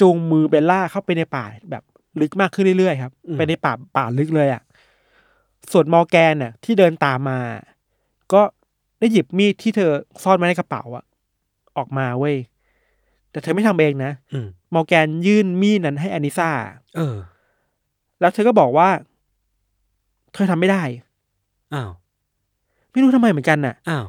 จูงมือเบลล่าเข้าไปในป่าแบบ ลึกมากขึ้นเรื่อยๆครับไปในป่าป่าลึกเลยอะส่วนมอร์แกนน่ะ ที่เดินตามมา ก็ได้หยิบมีดที่เธอซ่อนไว้ในกระเป๋าอะออกมาเว้ยแต่เธอไม่ทำเองนะอืมมอร์แกนยื่นมีดนั้นให้อานิซ่าเออ แล้วเธอก็บอกว่า เธอทำไม่ได้อ้าวไม่รู้ทำไมเหมือนกันน่ะอ้าว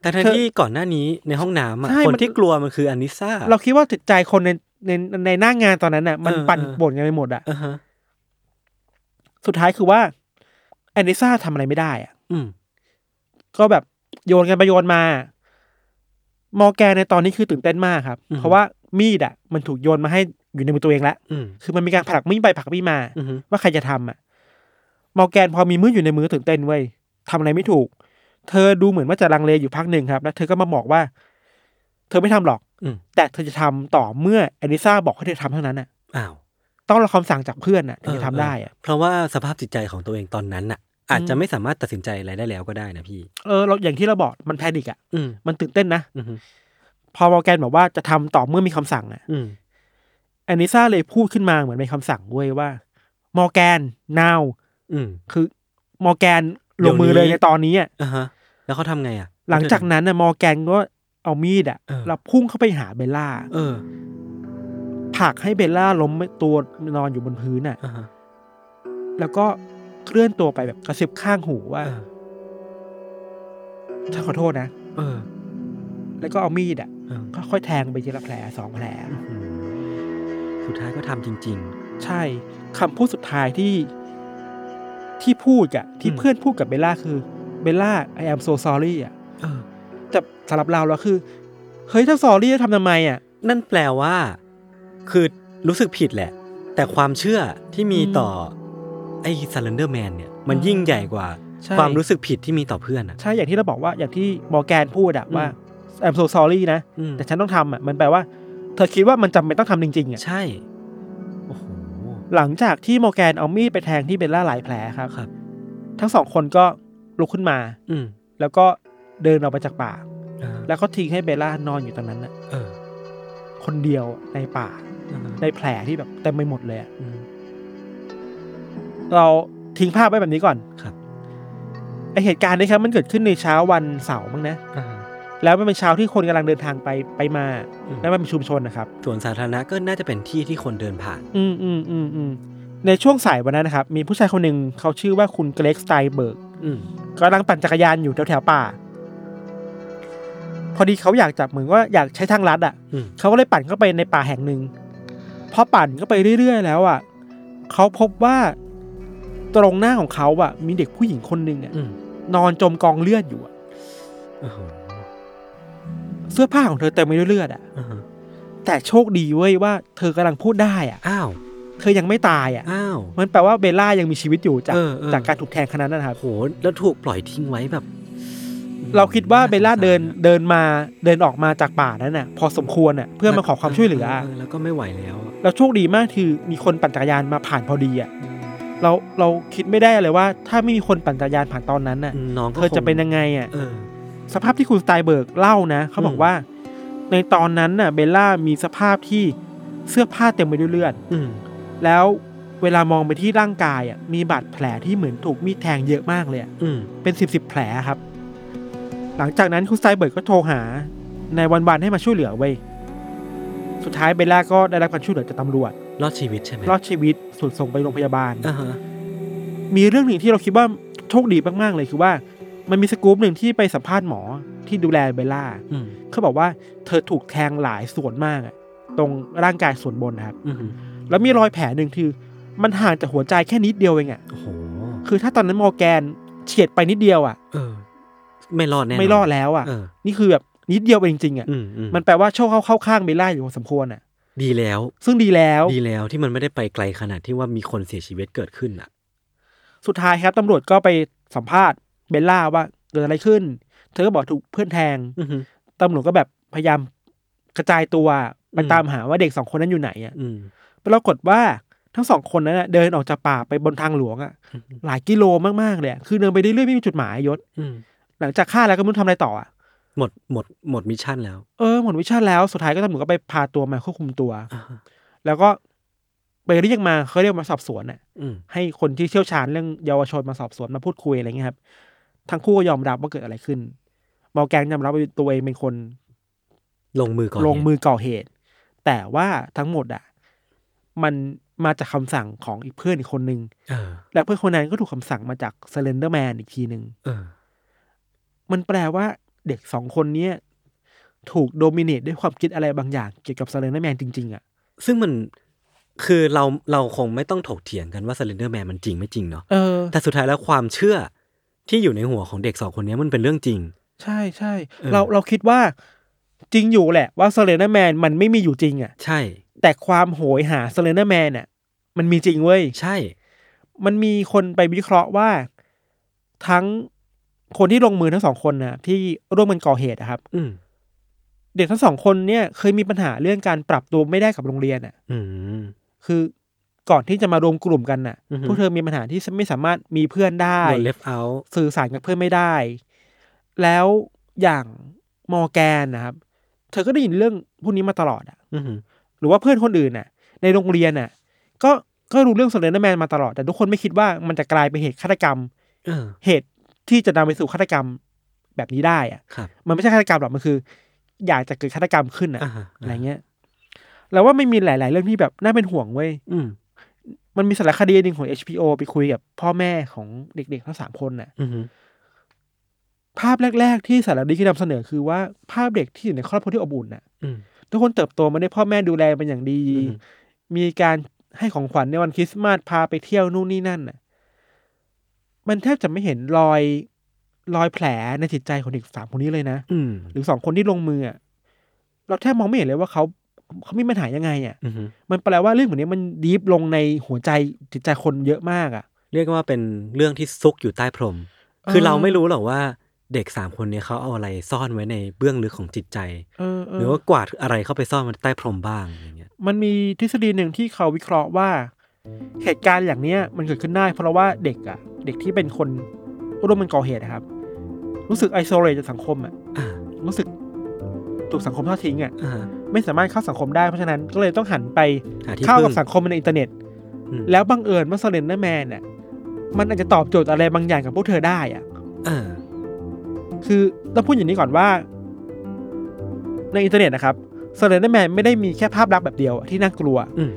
แต่ทั้งเธอที่ก่อนหน้านี้ในห้องน้ำอะใช่คนมันที่กลัวมันคืออานิซ่าเราคิดว่าจิตใจคนใน ในในหน้างานตอนนั้นน่ะ มันเออปั่นเออป่วนกันไปหมดอะอ่าฮะสุดท้ายคือว่าแอนนิซ่าทำอะไรไม่ได้อะอืมก็แบบโยนกันไปโยนมา มอร์แกนในตอนนี้คือตื่นเต้นมากครับ เพราะว่ามีดอะ มันถูกโยนมาให้อยู่ในมือตัวเองแล้วอืมคือมันมีการผลักมีดไปผลักมีดมาอือฮึว่าใครจะทำอะ มอร์แกนพอมีมืดอยู่ในมือตื่นเต้นเว้ยทำอะไรไม่ถูก เธอดูเหมือนว่าจะลังเลอยู่พักหนึ่งครับ แล้วเธอก็มาบอกว่า เธอไม่ทำหรอกอืม แต่เธอจะทำต่อเมื่อแอนนิซ่าบอกให้เธอทำเท่านั้นอะอ้าวต้องรอคำสั่งจากเพื่อนอะถึงจะทำได้อะเพราะว่าสภาพจิตใจของตัวเองตอนนั้นน่ะ อาจจะไม่สามารถตัดสินใจอะไรได้แล้วก็ได้นะพี่ เออเราอย่างที่เราบอกมัน panic อะอืมมันตื่นเต้นนะอืมพอมอร์แกนบอกว่าจะทำต่อเมื่อมีคำสั่งอะอืมแอนนิซ่าเลยพูดขึ้นมาเหมือนเป็นคำสั่งเว้ยว่ามอร์แกน now อืมคือมอร์แกนลงมือเลยเดี๋ยวนี้ในตอนนี้อะอ่าฮะแล้วเขาทำไงอะ หลังจากนั้นน่ะมอร์แกนก็ เอามีดอะเออแล้วพุ่งเข้าไปหาเบลล่าเออผลักให้เบลล่าล้มตัวนอนอยู่บนพื้นอะอ่าฮะแล้วก็เคลื่อนตัวไปแบบกระซิบข้างหูว่าเออฉันขอโทษนะเออ แล้วก็เอามีดอะเออก็ค่อยแทงไปทีละแผลสองแผลอืมสุดท้ายก็ทำจริงใช่คำพูดสุดท้ายที่ที่พูดอะที่อืมเพื่อนพูดกับเบลล่าคือ เบลล่า I am so sorry อะๆเออ แต่สำหรับเราแล้วคือ เฮ้ยถ้า sorry จะทำทำไมอะ นั่นแปลว่า คือรู้สึกผิดแหละ แต่ความเชื่อที่มีอืมต่อ ไอ้ซัลเลนเดอร์แมนเนี่ย มันอืมยิ่งใหญ่กว่า ใช่ ความรู้สึกผิดที่มีต่อเพื่อนอะ ใช่อย่างที่เราบอกว่าอย่างที่มอร์แกนพูดอะอืมว่า I'm so sorry นะ อืมแต่ฉันต้องทำอะมันแปลว่า เธอคิดว่ามันจำเป็นต้องทำจริงๆอะใช่ โอ้โห หลังจากที่มอร์แกนเอามีดไปแทงที่เบลล่าหลายแผลครับ ครับ ทั้งสองคนก็ลุกขึ้นมา อืม แล้วก็ เดินออกไปจากป่าอ่า แล้วก็ทิ้งให้เบลล่านอนอยู่ตรงนั้นน่ะเออคนเดียวในป่าอ่าฮะในแผลที่แบบเต็มไปหมดเลยอะอืมเราทิ้งภาพไว้แบบนี้ก่อนครับไอเหตุการณ์นี้ครับ มันเกิดขึ้นในเช้าวันเสาร์มั้งนะอ่าแล้วมันเป็นเช้าที่คนกำลังเดินทางไปไปมาอืมแล้วมันเป็นชุมชนนะครับส่วนสาธารณะก็น่าจะเป็นที่ที่คนเดินผ่าน อืมอืมอืมอืมในช่วงสายวันนั้นนะครับ มีผู้ชายคนหนึ่งเขาชื่อว่าคุณเกรกสไตเบิร์กอืมกำลังปั่นจักรยานอยู่แถวแถวๆป่า พอดีเขาอยากจับเหมือนว่าอยากใช้ทางลัดอะอืมเขาก็เลยปั่นเข้าไปในป่าแห่งหนึ่งพอปั่นเข้าไปเรื่อยๆ แล้วอะเขาพบว่าตรงหน้าของเขาอะ มีเด็กผู้หญิงคนหนึ่งอะอืมนอนจมกองเลือดอยู่อะโอ้โหเสื้อผ้าของเธอเต็มไปด้วยเลือดอะอ่าฮะแต่โชคดีเว้ยว่าเธอกำลังพูดได้อะอ้าวเธอยังไม่ตายอะอ้าวมันแปลว่าเบลล่ายังมีชีวิตอยู่จากเออเออจากการถูกแทงขนาดนั้นนะครับโหแล้วถูกปล่อยทิ้งไว้แบบ เราคิดว่าเบลล่าเดินเดินมาเดินออกมาจากป่านั้นน่ะ พอสมควรน่ะเพื่อมาขอความช่วยเหลือ แล้วก็ไม่ไหวแล้วแล้วโชคดีมากคือมีคนปั่นจักรยานมาผ่านพอดีอะเราเราคิดไม่ได้เลยว่า ถ้าไม่มีคนปั่นจักรยานผ่านตอนนั้นน่ะน้องก็เธอจะคงเป็นยังไงอะเออสภาพที่คุณสไตเบิร์กเล่านะเขาบอกอืมว่า ในตอนนั้นน่ะ เบลล่ามีสภาพที่เสื้อผ้าเต็มไปด้วยเลือดอืมแล้วเวลามองไปที่ร่างกายอะมีบาดแผลที่เหมือนถูกมีดแทงเยอะมากเลยอะอืมเป็นสิบสิบแผลครับ หลังจากนั้นคุณสไตเบิร์กก็โทรหา nine one one ให้มาช่วยเหลือเว้ยสุดท้ายเบลล่าก็ได้รับการช่วยเหลือจากตำรวจ รอดชีวิตใช่ไหมรอดชีวิตถูกส่งไปโรงพยาบาล อ่าฮะมีเรื่องหนึ่งที่เราคิดว่าโชคดีมาก ๆ เลยคือว่า มันมีสกู๊ปหนึ่งที่ไปสัมภาษณ์หมอที่ดูแลเบลล่า อืมเขาบอกว่าเธอถูกแทงหลายส่วนมากอะตรงร่างกายส่วนบนนะครับ อืมแล้วมีรอยแผลหนึ่งคือ มันห่างจากหัวใจแค่นิดเดียวเองอะโอ้โห คือถ้าตอนนั้นมอร์แกนเฉียดไปนิดเดียวอะ เออ ไม่รอดแน่นนไม่รอดแล้วอะเออนี่คือแบบนิดเดียวเองจริงๆอะอืมอืมมันแปลว่าโชคเข้าเข้าข้างเบลล่าอยู่พอสมควรอะดีแล้ว ซึ่งดีแล้วดีแล้วที่มันไม่ได้ไปไกลขนาดที่ว่ามีคนเสียชีวิตเกิดขึ้นอะ สุดท้ายครับตำรวจก็ไปสัมภาษณ์เบลล่าว่าเกิดอะไรขึ้น เธอก็บอกถูกเพื่อนแทงอือฮึตำรวจก็แบบพยายามกระจายตัวไปอืมตามหาว่าเด็กสองคนนั้นอยู่ไหนอะอืมปรากฏว่าทั้งสองคนนั้นนะเดินออกจากป่าไปบนทางหลวงอะอือฮึหลายกิโลมากๆเลยอะคือเดินไปเรื่อยๆไม่มีจุดหมายยศอืม หลังจากฆ่าแล้วก็ไม่รู้ทำอะไรต่ออะหมดหมดหมด mission แล้วเออหมด mission แล้วสุดท้ายก็ตำรวจก็ไปพาตัวมาควบคุมตัว อ่าฮะแล้วก็ไปเรียกมาเขาเรียกมาสอบสวนอะ อืมให้คนที่เชี่ยวชาญเรื่องเยาวชนมาสอบสวนมาพูดคุยอะไรเงี้ยครับ ทั้งคู่ก็ยอมรับว่าเกิดอะไรขึ้นมอร์แกนยอมรับว่าตัวเองเป็นคนลงมือก่อนลงมือก่อเหตุ แต่ว่าทั้งหมดอะ มันมาจากคำสั่งของอีกเพื่อนอีกคนนึง เออและเพื่อนคนนั้นก็ถูกคำสั่งมาจากสเลนเดอร์แมนอีกทีหนึ่งเออ มันแปลว่าเด็กสองคนเนี้ยถูก dominate ด้วยความคิดอะไรบางอย่างเกี่ยวกับสเลนเดอร์แมนจริง ๆอะซึ่งมันคือเราเราคงไม่ต้องถกเถียงกันว่า Slender Man มันจริงไม่จริงเนาะเออแต่สุดท้ายแล้วความเชื่อที่อยู่ในหัวของเด็กสองคนนี้มันเป็นเรื่องจริง ใช่ใช่เออเราเราคิดว่าจริงอยู่แหละว่าสเลนเดอร์แมนมันไม่มีอยู่จริงอะ ใช่ แต่ความโหยหาสเลนเดอร์แมนอะ มันมีจริงเว้ย ใช่ มันมีคนไปวิเคราะห์ว่า ทั้ง คนที่ลงมือทั้งสองคนน่ะที่ร่วมกันก่อเหตุอะครับ อืมเด็กทั้งสองคนเนี่ยเคยมีปัญหาเรื่องการปรับตัวไม่ได้กับโรงเรียนอะอืมคือก่อนที่จะมารวมกลุ่มกันน่ะอือฮึพวกเธอมีปัญหาที่ไม่สามารถมีเพื่อนได้โดน left out สื่อสารกับเพื่อนไม่ได้ แล้วอย่างมอร์แกนนะครับ เธอก็ได้ยินเรื่องพวกนี้มาตลอดอะอือหือหรือว่าเพื่อนคนอื่นน่ะ ในโรงเรียนน่ะ ก็ก็รู้เรื่องสเลนเดอร์แมนมาตลอด แต่ทุกคนไม่คิดว่ามันจะกลายเป็นเหตุฆาตกรรมเออเหตุ ที่จะนำไปสู่ฆาตกรรมแบบนี้ได้อะครับมันไม่ใช่ฆาตกรรมหรอกมันคือ อยากจะเกิดฆาตกรรมขึ้นอะอ่าฮะอะไรเงี้ยแล้วว่าไม่มีหลาย ๆ เรื่องที่แบบน่าเป็นห่วงเว้ยอืมมันมีสารคดีหนึ่งของ HBO ไปคุยกับพ่อแม่ของเด็ก ๆ ทั้งสามคนน่ะอือหือภาพแรก ๆ ที่สารคดีที่นำเสนอคือว่าภาพเด็กที่อยู่ในครอบครัวที่อบอุ่นน่ะอืมทุกคนเติบโตมาได้พ่อแม่ดูแลเป็นอย่างดีอืมมีการให้ของขวัญในวันคริสต์มาสพาไปเที่ยวนู่นนี่นั่นน่ะ มันแทบจะไม่เห็นรอยรอยแผลในจิตใจของเด็กสามคนนี้เลยนะอืมหรือสองคนที่ลงมืออะเราแทบมองไม่เห็นเลยว่าเขาเขามีปัญหายังไงอะอือหือมันแปลว่าเรื่องแบบนี้มันดีฟลงในหัวใจจิตใจคนเยอะมากอะ เรียกว่าเป็นเรื่องที่ซุกอยู่ใต้พรม คือเราไม่รู้หรอกว่าเด็กสามคนเนี้เขาเอาอะไรซ่อนไว้ในเบื้องลึกของจิตใจเออเอหรืออว่ากวาดอะไรเข้าไปซ่อนมันใต้พรมบ้างอย่างเงี้ยมันมีทฤษฎีหนึ่งที่เขาวิเคราะห์ว่า เหตุการณ์อย่างเนี้ยมันเกิดขึ้นได้เพราะว่าเด็กอะเด็กที่เป็นคนร่วมมันก่อเหตุนะครับ รู้สึกไอโซเลตจากสังคมอะอ่ารู้สึกถูกสังคมทอดทิ้งอะอ่าไม่สามารถเข้าสังคมได้เพราะฉะนั้นก็เลยต้องหันไปหาที่เข้ากับพึ่งสังคมในอินเทอร์เน็ตอืมแล้วบังเอิญว่า s เลนเดอร์แมนเนี่ยมันอาจจะตอบโจทย์อะไรบางอย่างกับพวกเธอได้อะเออคือต้องพูดอย่างนี้ก่อนว่า ในอินเทอร์เน็ตนะครับ s เลนเดอร์แมนไม่ได้มีแค่ภาพลักษณ์แบบเดียวที่น่ากลัวอืม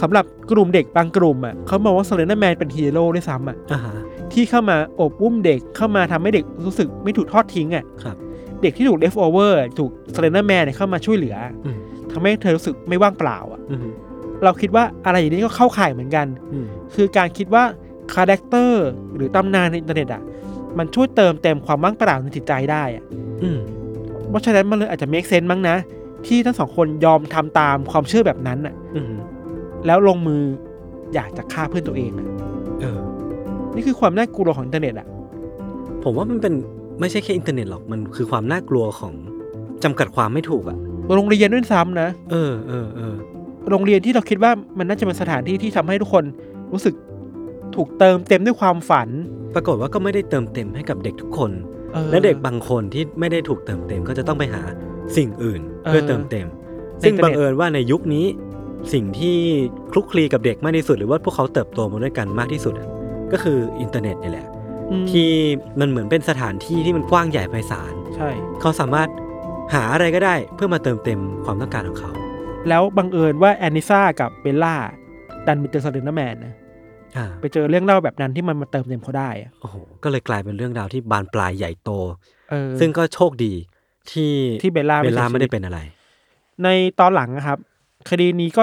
สำหรับกลุ่มเด็กบางกลุ่มอะเขามองว่า s เลนเดอร์แมนเป็นฮีโร่ด้วยซ้ำอะอ่าฮะที่เข้ามาโอบอุ้มเด็กเข้ามาทำให้เด็กรู้สึกไม่ถูกทอดทิ้งอะครับ เด็กที่ถูก left over ถูก s เลนเดอร์แมนเข้ามาช่วยเหลืออืมทำให้เธอรู้สึกไม่ว่างเปล่าอะ อืมเราคิดว่าอะไรอย่างนี้ก็เข้าข่ายเหมือนกัน อืมคือการคิดว่า character หรือตำนานในอินเทอร์เน็ตอะมันช่วยเติมเต็มความว่างเปล่าในจิตใจได้อะอืมเพราะฉะนั้นมันเลยอาจจะ make sense มั้งนะ ที่ทั้งสองคนยอมทำตามความเชื่อแบบนั้นอะ อืม แล้วลงมืออยากจะฆ่าเพื่อนตัวเองอะเออ นี่คือความน่ากลัวของอินเทอร์เน็ตอะผมว่ามันเป็นไม่ใช่แค่อินเทอร์เน็ตหรอกมันคือความน่ากลัวของจำกัดความไม่ถูกอะโรงเรียนด้วยซ้ำนะ เออเออเออโรงเรียนที่เราคิดว่ามันน่าจะเป็นสถานที่ที่ทำให้ทุกคนรู้สึกถูกเติมเต็มด้วยความฝันปรากฏว่าก็ไม่ได้เติมเต็มให้กับเด็กทุกคน ออ และเด็กบางคนที่ไม่ได้ถูกเติมเต็มก็จะต้องไปหาสิ่งอื่นเออเพื่อเติมเต็ม ซึ่งในอินเทอบัร์เน็ตเอิญว่าในยุคนี้ สิ่งที่คลุกคลีกับเด็กมากที่สุด หรือว่าพวกเขาเติบโตมาด้วยกันมากที่สุดอะก็คืออินเทอร์เน็ตนี่แหละอืมที่มันเหมือนเป็นสถานที่ที่มันกว้างใหญ่ไพศาลใช่ เขาสามารถหาอะไรก็ได้เพื่อมาเติมเต็มความต้องการของเขา แล้วบังเอิญว่าแอนนิซ่ากับเบลล่าดันไปเจอสเลนเดอร์แมนนะอ่าไปเจอเรื่องเล่าแบบนั้นที่มันมาเติมเต็มเขาได้อะโอ้โหก็เลยกลายเป็นเรื่องราวที่บานปลายใหญ่โตเออซึ่งก็โชคดีที่ที่เบลล่าไม่เบลล่าเสียชีวิตไม่ได้เป็นอะไร ในตอนหลังนะครับ คดีนี้ก็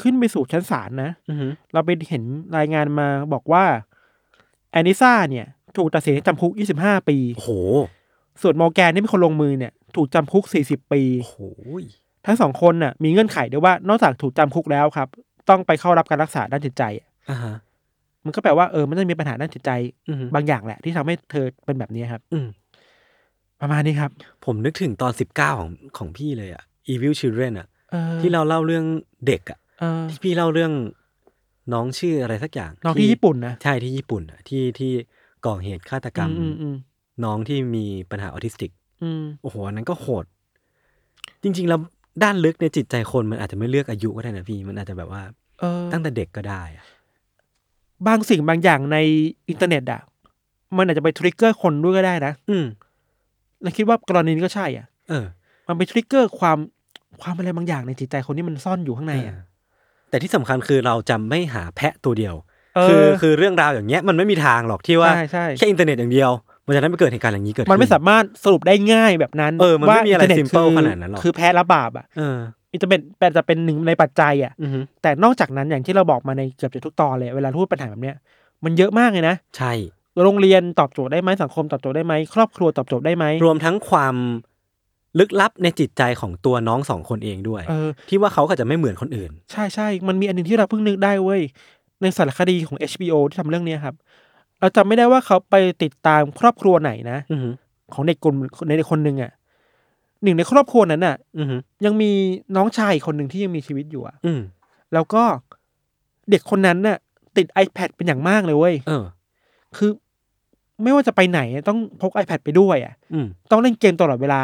ขึ้นไปสู่ชั้นศาลนะอือหือเราไปเห็นรายงานมาบอกว่า แอนนิซ่าเนี่ย ถูกตัดสินให้จำคุก 25 ปีโอ้โหส่วนมอร์แกนที่เป็นคนลงมือเนี่ย ถูกจำคุก 40 ปีโอ้โหทั้งสองคนน่ะมีเงื่อนไขด้วยว่านอกจากถูกจำคุกแล้วครับ ต้องไปเข้ารับการรักษาด้านจิตใจอะอ่าฮะมันก็แปลว่าเออมันต้องมีปัญหาด้านจิตใจอือหือบางอย่างแหละ ที่ทำให้เธอเป็นแบบนี้ครับ อืมประมาณนี้ครับ ผมนึกถึงตอนสิบเก้าของของพี่เลยอะ Evil Children อะเออที่เราเล่าเรื่องเด็กอะ เออที่พี่เล่าเรื่องน้องชื่ออะไรสักอย่างน้องที่ญี่ปุ่นนะใช่ที่ญี่ปุ่นอะที่ที่ก่อเหตุฆาตกรรมอืมอืมน้องที่มีปัญหาออทิสติกอืมโอ้โหอันนั้นก็โหด จริง ๆ แล้วด้านลึกในจิตใจคนมันอาจจะไม่เลือกอายุก็ได้นะพี่มันอาจจะแบบว่าเออตั้งแต่เด็กก็ได้อะบางสิ่งบางอย่างในอินเทอร์เน็ตอะมันอาจจะไป trigger คนด้วยก็ได้นะ อืมแล้วคิดว่ากรณีนี้ก็ใช่อะ เออ มันไป trigger ความความอะไรบางอย่างในจิตใจคนที่มันซ่อนอยู่ข้างในอะเออ แต่แต่ที่สำคัญคือเราจะไม่หาแพะตัวเดียวเออคือคือเรื่องราวอย่างเงี้ยมันไม่มีทางหรอกที่ว่าใช่ใช่แค่อินเทอร์เน็ตอย่างเดียว มันจะทำให้เกิดเหตุการณ์อย่างนี้เกิดขึ้นมันไม่สามารถสรุปได้ง่ายแบบนั้นเออมันไม่มีอะไรว่า simple คืขนาดนั้นหรอกคือแพะรับบาปอะเออมันจะเป็นเป็นจะเป็นหนึ่งในปัจจัยอะอือฮึแต่นอกจากนั้นอย่างที่เราบอกมาในเกือบจะทุกตอนเลยเวลาพูดปัญหาแบบเนี้ยมันเยอะมากเลยนะ ใช่โรงเรียนตอบโจทย์ได้ไหมสังคมตอบโจทย์ได้ไหมครอบครัวตอบโจทย์ได้ไหมรวมทั้งความ ลึกลับในจิตใจของตัวน้องสองคนเองด้วยเออที่ว่าเขาก็จะไม่เหมือนคนอื่น ใช่ใช่มันมีอันหนึ่งที่เราเพิ่งนึกได้เว้ยในสารคดีของ HBO ที่ทำเรื่องเนี้ยครับเราจำไม่ได้ว่าเขาไปติดตามครอบครัวไหนนะอือฮึของเด็กกลุ่มในเด็กคนหนึ่งอะหนึ่งในครอบครัวนั้นอะ อือฮึยังมีน้องชายอีกคนหนึ่งที่ยังมีชีวิตอยู่อะอืมแล้วก็เด็กคนนั้นน่ะ ติด iPad เป็นอย่างมากเลยเว้ยเออ คือไม่ว่าจะไปไหนต้องพก iPad ไปด้วยอะอืมต้องเล่นเกมตลอดเวลา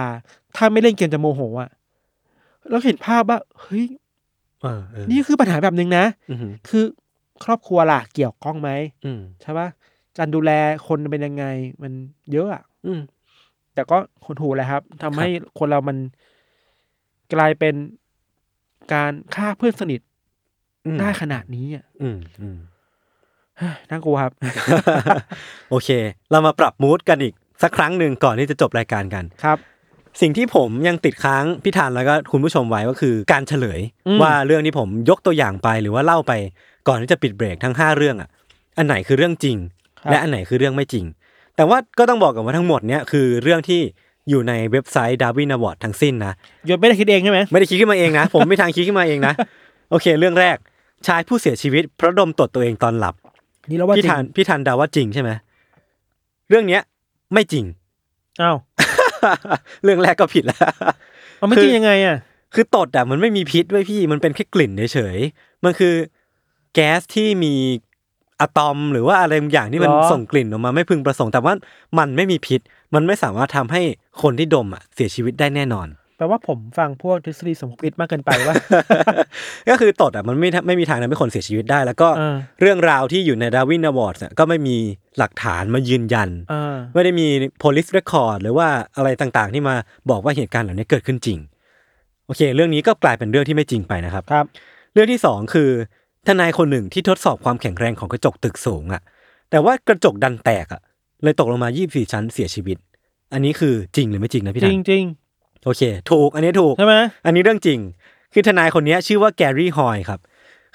ถ้าไม่เล่นเกมจะโมโหอะแล้วเห็นภาพว่าเฮ้ยเออเออนี่คือปัญหาแบบหนึ่งนะอือฮึคือครอบครัวล่ะเกี่ยวข้องไหมอืมใช่ปะการดูแลคนเป็นยังไง มันเยอะอะอืมแต่ก็หดหูแหละครับทำให้คนเรามันกลายเป็นการฆ่าเพื่อนสนิทอืมได้ขนาดนี้อะอืมอืมเฮ้ยน่ากลัวครับ โอเค เรามาปรับมูดกันอีกสักครั้งหนึ่งก่อนที่จะจบรายการกันครับ สิ่งที่ผมยังติดค้างพี่ธานแล้วก็คุณผู้ชมไว้ก็คือการเฉลยอืมว่าเรื่องที่ผมยกตัวอย่างไปหรือว่าเล่าไปก่อนที่จะปิดเบรกทั้ง 5 เรื่องอะ อันไหนคือเรื่องจริง และอันไหนคือเรื่องไม่จริง แต่ว่าก็ต้องบอกกันว่าทั้งหมดเนี้ยคือเรื่องที่อยู่ในเว็บไซต์ Darwin Award ทั้งสิ้นนะยศไม่ได้คิดเองใช่ไหมไม่ได้คิดขึ้นมาเองนะ ผมไม่ทางคิดขึ้นมาเองนะโอเค เรื่องแรกชายผู้เสียชีวิตเพราะดมตดตัวเองตอนหลับนี่เราว่าจริงพี่ทันพี่ทันเดาว่าจริงใช่ไหมเรื่องเนี้ย ไม่จริงอ้าว เรื่องแรกก็ผิดแล้วมันไม่คือจริงยังไงอะคือตดอะมันไม่มีพิษด้วยพี่มันเป็นแค่กลิ่นเฉยๆมันคือแก๊สที่มีอะตอมหรือว่าอะไรบางอย่างที่มันหรอส่งกลิ่นออกมาไม่พึงประสงค์แต่ว่ามันไม่มีพิษ มันไม่สามารถทำให้คนที่ดมอะเสียชีวิตได้แน่นอนแปลว่าผมฟังพวกทฤษฎีสมคบคิดมากเกินไปว่า ก็คือตดอะมันไม่ไม่มีทางทำให้คนเสียชีวิตได้ แล้วก็เออเรื่องราวที่อยู่ในดาวินอวอร์ดก็ไม่มีหลักฐานมายืนยันอ่าไม่ได้มี police record หรือว่าอะไรต่างๆ ที่มาบอกว่าเหตุการณ์เหล่านี้เกิดขึ้นจริง โอเค เรื่องนี้ก็กลายเป็นเรื่องที่ไม่จริงไปนะครับครับ เรื่องที่สองคือทนายคนหนึ่งที่ทดสอบความแข็งแรงของกระจกตึกสูงอะแต่ว่ากระจกดันแตกอะเลยตกลงมา 24 ชั้นเสียชีวิต อันนี้คือจริงหรือไม่จริงนะพี่จทัรินงจริง โอเค ถูก อันนี้ถูกๆใช่ไหมอันนี้เรื่องจริง คือทนายคนนี้ชื่อว่าแกรี่ฮอยครับ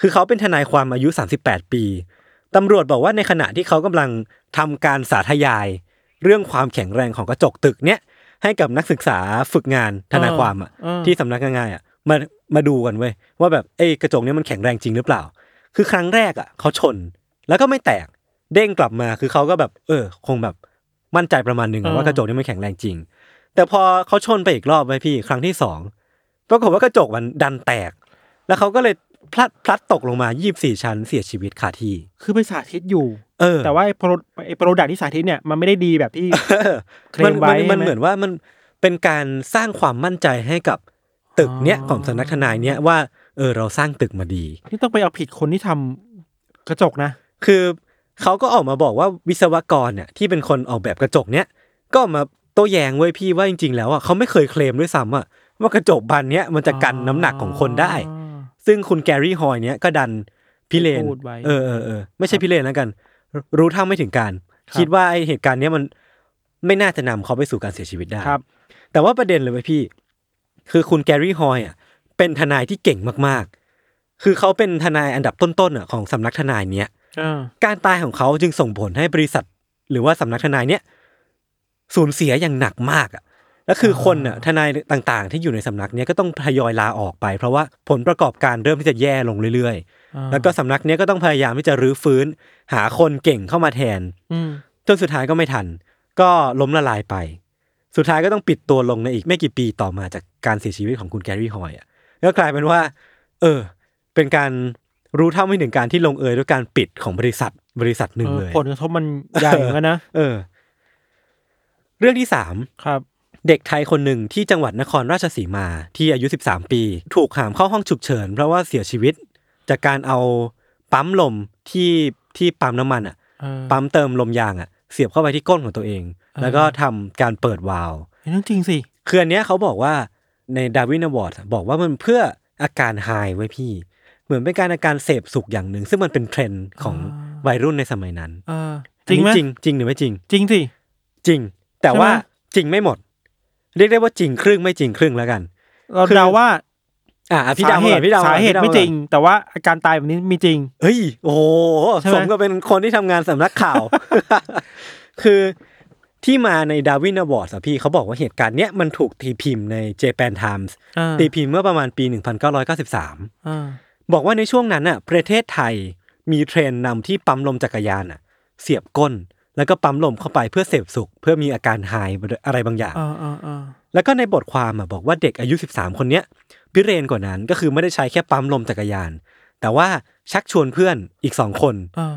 คือเขาเป็นทนายความอายุ 38 ปี ตำรวจบอกว่าในขณะที่เขากำลังทำการสาธยาย เรื่องความแข็งแรงของกระจกตึกเนี้ยให้กับนักศึกษาฝึกงานทนายความอะเออที่สำนักงานอะมามาดูกันเว้ยว่าแบบเอ้ยกระจกเนี้ยมันแข็งแรงจริงหรือเปล่า คือครั้งแรกอะเขาชน แล้วก็ไม่แตกเด้งกลับมาคือเขาก็แบบ เออ คงแบบมั่นใจประมาณหนึ่งอะว่ากระจกเนี้มันแข็งแรงจริง แต่พอเขาชนไปอีกรอบไปพี่ครั้งที่สองปรากฏว่ากระจกมันดันแตก แล้วเขาก็เลยพลัดพลัดตกลงมา24ชั้นเสียชีวิตคาที่ คือไปสาธิตอยู่ เออ แต่ว่าไอ้โปรไอ้โปรดักที่สาธิตเนี่ยมันไม่ได้ดีแบบที่เคลมันมไว้มันมันใช่ไหมเหมือนว่ามันเป็นการสร้างความมั่นใจให้กับตึกเนี้ยอ๋อของสำนักทนายเนี้ยว่าเออเราสร้างตึกมาดีนี่ต้องไปเอาผิดคนที่ทำกระจกนะ คือเขาก็ออกมาบอกว่าวิศวกรเนี่ยที่เป็นคนออกแบบกระจกเนี้ยก็ออกมา โต้แย้งเว้ยพี่ว่าจริง ๆ แล้วอะเขาไม่เคยเคลมด้วยซ้ำอะว่ากระจกบานเนี้ยมันจะกันน้ำหนักของคนได้อ๋อซึ่งคุณแกรี่ฮอยเนี้ยก็ดันพิเรนทร์พูดไว้ เออเออเออไม่ใช่พิเรนทร์แล้วกัน รู้เท่าไม่ถึงการณ์ ครับ คิดว่าไอ้เหตุการณ์เนี้ยมันไม่น่าจะนำเขาไปสู่การเสียชีวิตได้ ครับ แต่ว่าประเด็นเลยไหมพี่ คือคุณแกรี่ฮอยอะเป็นทนายที่เก่งมากๆ คือเขาเป็นทนายอันดับต้นๆอะของสำนักทนายเนี้ย อ่า การตายของเขาจึงส่งผลให้บริษัท หรือว่าสำนักทนายเนี้ย สูญเสียอย่างหนักมากอะแล้วคือคนอะทนายต่างๆ ที่อยู่ในสำนักเนี้ยก็ต้องทยอยลาออกไป เพราะว่าผลประกอบการเริ่มที่จะแย่ลงเรื่อยอ่าๆแล้วก็สำนักเนี้ยก็ต้องพยายามที่จะรื้อฟื้น หาคนเก่งเข้ามาแทนอืมจนสุดท้ายก็ไม่ทัน ก็ล้มละลายไป สุดท้ายก็ต้องปิดตัวลงในอีกไม่กี่ปีต่อมาจากการเสียชีวิตของคุณแกรี่ฮอยอะก็กลายเป็นว่า เออ เป็นการรู้เท่าไม่ถึงการที่ลงเอยด้วยการปิดของบริษัทบริษัทหนึ่งเออเลยผลกระทบมันใหญ่เหมือนกันนะเออ เรื่องที่สามครับ เด็กไทยคนหนึ่งที่จังหวัดนครราชสีมาที่อายุ 13 ปี ถูกหามเข้าห้องฉุกเฉิน เพราะว่าเสียชีวิต จากการเอาปั๊มลมที่ที่ปั๊มน้ำมันอะเออปั๊มเติมลมยางอะ เสียบเข้าไปที่ก้นของตัวเองอ่าแล้วก็ทำการเปิดวาล์วเรื่องจริงสิคืออันเนี้ยเขาบอกว่าในดาวินอวอร์ดบอกว่ามันเพื่ออาการไฮไว้พี่ เหมือนเป็นการอาการเสพสุขอย่างหนึ่ง ซึ่งมันเป็นเทรนด์ของวัยรุ่นในสมัยนั้นเออจริงไหมอันนี้จริงจริงหรือไม่จริง จริงสิจริง แต่ใช่ไหมว่าจริงไม่หมด เรียกได้ว่าจริงครึ่งไม่จริงครึ่งแล้วกัน เราคือเดาว่า อะอะพี่สาดาวเหก่อตุนพี่ดาวก่อนสาเหตุพี่ดวไม่ก่อนจริง แต่ว่าอาการตายแบบนี้มีจริง เฮ้ย โอ้โหใช่ไหมสมก็เป็นคนที่ทำงานสำนักข่าว คือที่มาใน Darwin Award อะพี่เขาบอกว่าเหตุการณ์เนี้ยมันถูกตีพิมพ์ใน Japan Times อ่าตีพิมพ์เมื่อประมาณปี 1993อ่าบอกว่าในช่วงนั้นน่ะประเทศไทยมีเทรนด์นำที่ปั๊มลมจักรยานน่ะเสียบก้น แล้วก็ปั๊มลมเข้าไปเพื่อเสพสุข เพื่อมีอาการ high อะไรบางอย่างอ่าอ่าอ่าแล้วก็ในบทความอะบอกว่าเด็กอายุ 13 คนเนี้ยพิเรนทร์กว่านั้นก็คือไม่ได้ใช้แค่ปั๊มลมจักรยาน แต่ว่าชักชวนเพื่อนอีกสองคนอ่า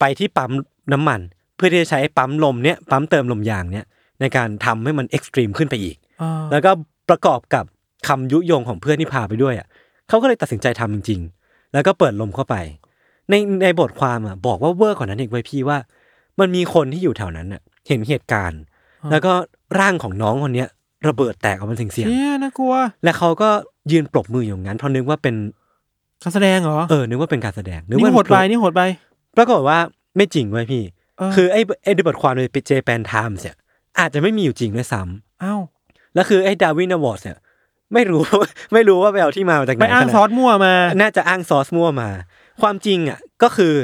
ไปที่ปั๊มน้ำมัน เพื่อที่จะใช้ปั๊มลมเนี้ยปั๊มเติมลมยางเนี้ยในการทำให้มัน extreme ขึ้นไปอีกอ่าแล้วก็ประกอบกับคำยุยงของเพื่อนที่พาไปด้วยอะเขาก็เลยตัดสินใจทำจริง ๆ แล้วก็เปิดลมเข้าไป ในในบทความอะบอกว่าเวอร์กว่านั้นอีกเว้ยพี่ว่า มันมีคนที่อยู่แถวนั้นอะ เห็นเหตุการณ์ แล้วก็ร่างของน้องคนเนี้ยระเบิดแตกออกมาเสียงเชี่ยน่ากลัวๆและเขาก็ยืนปรบมืออย่างนั้นเพราะนึกว่าเป็นการแสดงเหรอเออนึกว่าเป็นการแสดงนึกนี่ว่าโหดไปนี่โหดไปปรากฏว่าไม่จริงเว้ยพี่เออคือไอ้ไอ้บทความใน Japan Times เนี่ยอาจจะไม่มีอยู่จริงด้วยซ้ำอ้าวแล้วคือไอ้ Darwin Award เนี่ยไม่รู้ไม่รู้ว่าไปเอาที่มามาจากไหนไปอ้างขนดซอสมั่วมา น่าจะอ้างซอสมั่วมา ความจริงอะก็คือ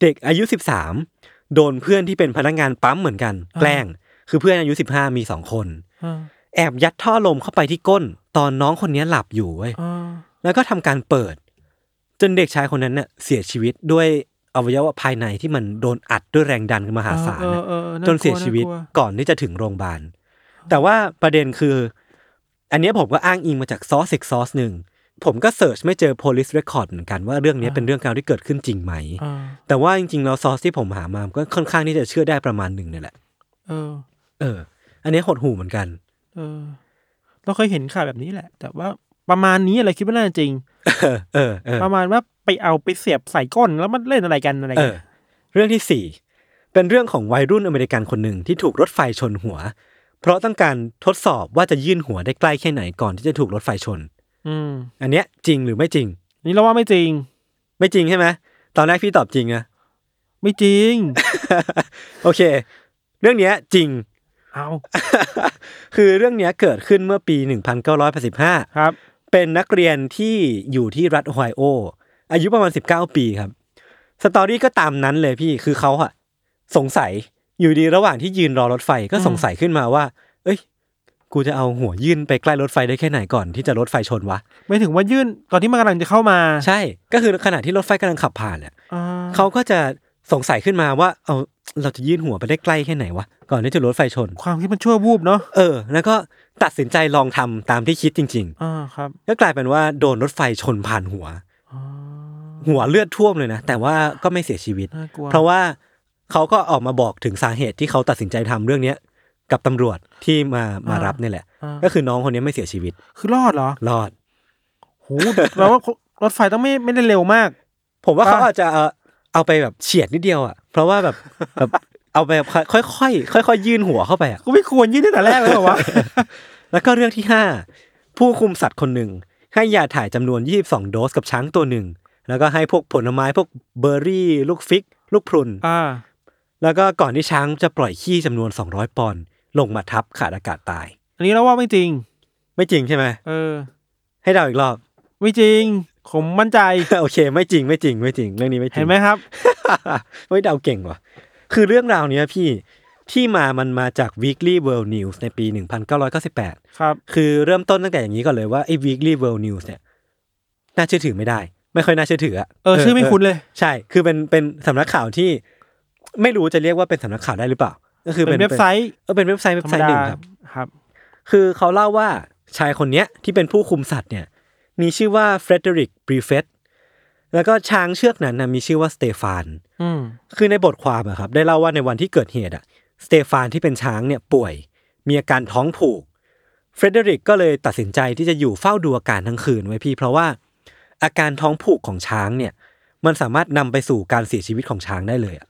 เด็กอายุ13 โดนเพื่อนที่เป็นพนักงานปั๊มเหมือนกัน แกล้ง คือเพื่อนอายุ15มีสองคนอ่าแอบยัดท่อลมเข้าไปที่ก้น ตอนน้องคนนี้หลับอยู่เว้ยอ่าแล้วก็ทำการเปิด จนเด็กชายคนนั้นเน่ะเสียชีวิตด้วยอวัยวะภายในที่มันโดนอัดด้วยแรงดันมหาศาลเออน่ะเออออากจลันเสียชีวิตน่ากลัก่อนที่จะถึงโรงพยาบาลแต่ว่าประเด็นคือ อันเนี้ยผมก็อ้างอิงมาจากซอสอีกซอสหนึ่ง ผมก็เสิร์ชไม่เจอ police record เหมือนกันว่าเรื่องเนี้ยเป็นเรื่องราวที่เกิดขึ้นจริงไหมอ่าแต่ว่าจริงๆแล้วซอสที่ผมหามาก็ค่อนข้างที่จะเชื่อได้ประมาณหนึ่งเนี่ยแหละ เออ เออ อันนี้หดหูเหมือนกัน เออ เราเคยเห็นข่าวแบบนี้แหละ แต่ว่าประมาณนี้อะไรคิดว่าน่าจะจริงเออเออ เออ ประมาณว่าไปเอาไปเสียบใส่ก้นแล้วมันเล่นอะไรกันอะไรเอกันอเรื่องที่สี่เป็นเรื่องของวัยรุ่นอเมริกันคนหนึ่งที่ถูกรถไฟชนหัว เพราะต้องการทดสอบว่าจะยื่นหัวได้ใกล้แค่ไหนก่อนที่จะถูกรถไฟชน อืมอันเนี้ยจริงหรือไม่จริง นี่เราว่าไม่จริง ไม่จริงใช่ไหมตอนแรกพี่ตอบจริงนะไม่จริง โอเค เรื่องเนี้ยจริง เอาคือเรื่องเนี้ยเกิดขึ้นเมื่อปี 1985 ครับ เป็นนักเรียนที่อยู่ที่รัฐโอไฮโอ อายุประมาณ 19 ปีครับ สตอรี่ก็ตามนั้นเลยพี่คือเขาอะสงสัยอยู่ดีระหว่างที่ยืนรอรถไฟก็อืมสงสัยขึ้นมาว่า เอ้ย กูจะเอาหัวยื่นไปใกล้รถไฟได้แค่ไหนก่อนที่จะรถไฟชนวะ ไม่ถึงว่ายื่นตอนที่มันกำลังจะเข้ามา ใช่ ก็คือขณะที่รถไฟกำลังขับผ่านเนี่ยอ่าเขาก็จะสงสัยขึ้นมาว่า เอาเราจะยื่นหัวไปได้ใกล้แค่ไหนวะ ก่อนที่จะรถไฟชน ความคิดมันชั่ววูบเนาะเออ แล้วก็ตัดสินใจลองทำตามที่คิดจริง อ่าครับๆ ก็กลายเป็นว่าโดนรถไฟชนผ่านหัว อ่าหัวเลือดท่วมเลยนะ แต่ว่าก็ไม่เสียชีวิต น่ากลัวเพราะว่าเขาก็ออกมาบอกถึงสาเหตุที่เขาตัดสินใจทำเรื่องเนี้ย กับตำรวจที่มามารับเนี่ยแหละ อ่า ก็คือน้องคนนี้ไม่เสียชีวิตคือรอดเหรอรอด โหแปลว่ารถไฟต้องไม่ไม่ได้เร็วมาก ผมว่าอ่าเขาอาจจะเอาเอาไปแบบเฉียดนิดเดียวอะ เพราะว่าแบบแบบเอาไปแบบค่อยๆค่อยๆยื่นหัวเข้าไปอะกูไม่ควรยื่นตั้งแต่แรกเลยเหรอวะ แล้วก็เรื่องที่ห้าผู้คุมสัตว์คนหนึ่ง ให้ยาถ่ายจำนวน 22 โดสกับช้างตัวหนึ่ง แล้วก็ให้พวกผลไม้พวกเบอร์รี่ ลูกฟิก ลูกพรุน อ่า แล้วก็ก่อนที่ช้างจะปล่อยขี้จำนวน 200 ปอนด์ ลงมาทับขาดอากาศตาย อันนี้เราว่าไม่จริง ไม่จริงใช่ไหมเออ ให้เดาอีกรอบ ไม่จริง ผมมั่นใจ โอเค ไม่จริงไม่จริงไม่จริงเรื่องนี้ไม่จริงเห็นไหมครับ ไม่เดาเก่งว่ะ คือเรื่องราวเนี้ยพี่ที่มามันมาจาก Weekly World News ในปี 1998 ครับ คือเริ่มต้นตั้งแต่อย่างนี้ก่อนเลยว่าไอ้ Weekly World News เนี่ยน่าเชื่อถือไม่ได้ ไม่ค่อยน่าเชื่อถืออะเออชื่อไม่คุ้นเลย ใช่ คือเป็นเป็นสำนักข่าวที่ ไม่รู้จะเรียกว่าเป็นสำนักข่าวได้หรือเปล่า ก็คือเป็นเว็บไซต์เออเป็นเว็บไซต์ธเว็รบรไซมต์หดานึ่งครับครับ คือเขาเล่าว่าชายคนเนี้ยที่เป็นผู้คุมสัตว์เนี่ย มีชื่อว่าเฟรเดริกบรีเฟตแล้วก็ช้างเชือกนั้นนะมีชื่อว่าสเตฟานอืมคือในบทความอะครับ ได้เล่าว่าในวันที่เกิดเหตุอะสเตฟานที่เป็นช้างเนี่ยป่วย มีอาการท้องผูกเฟรเดริกก็เลยตัดสินใจที่จะอยู่เฝ้าดูอาการทั้งคืนไว้พี่ เพราะว่าอาการท้องผูกของช้างเนี่ย มันสามารถนำไปสู่การเสียชีวิตของช้างได้เลยอะอ่า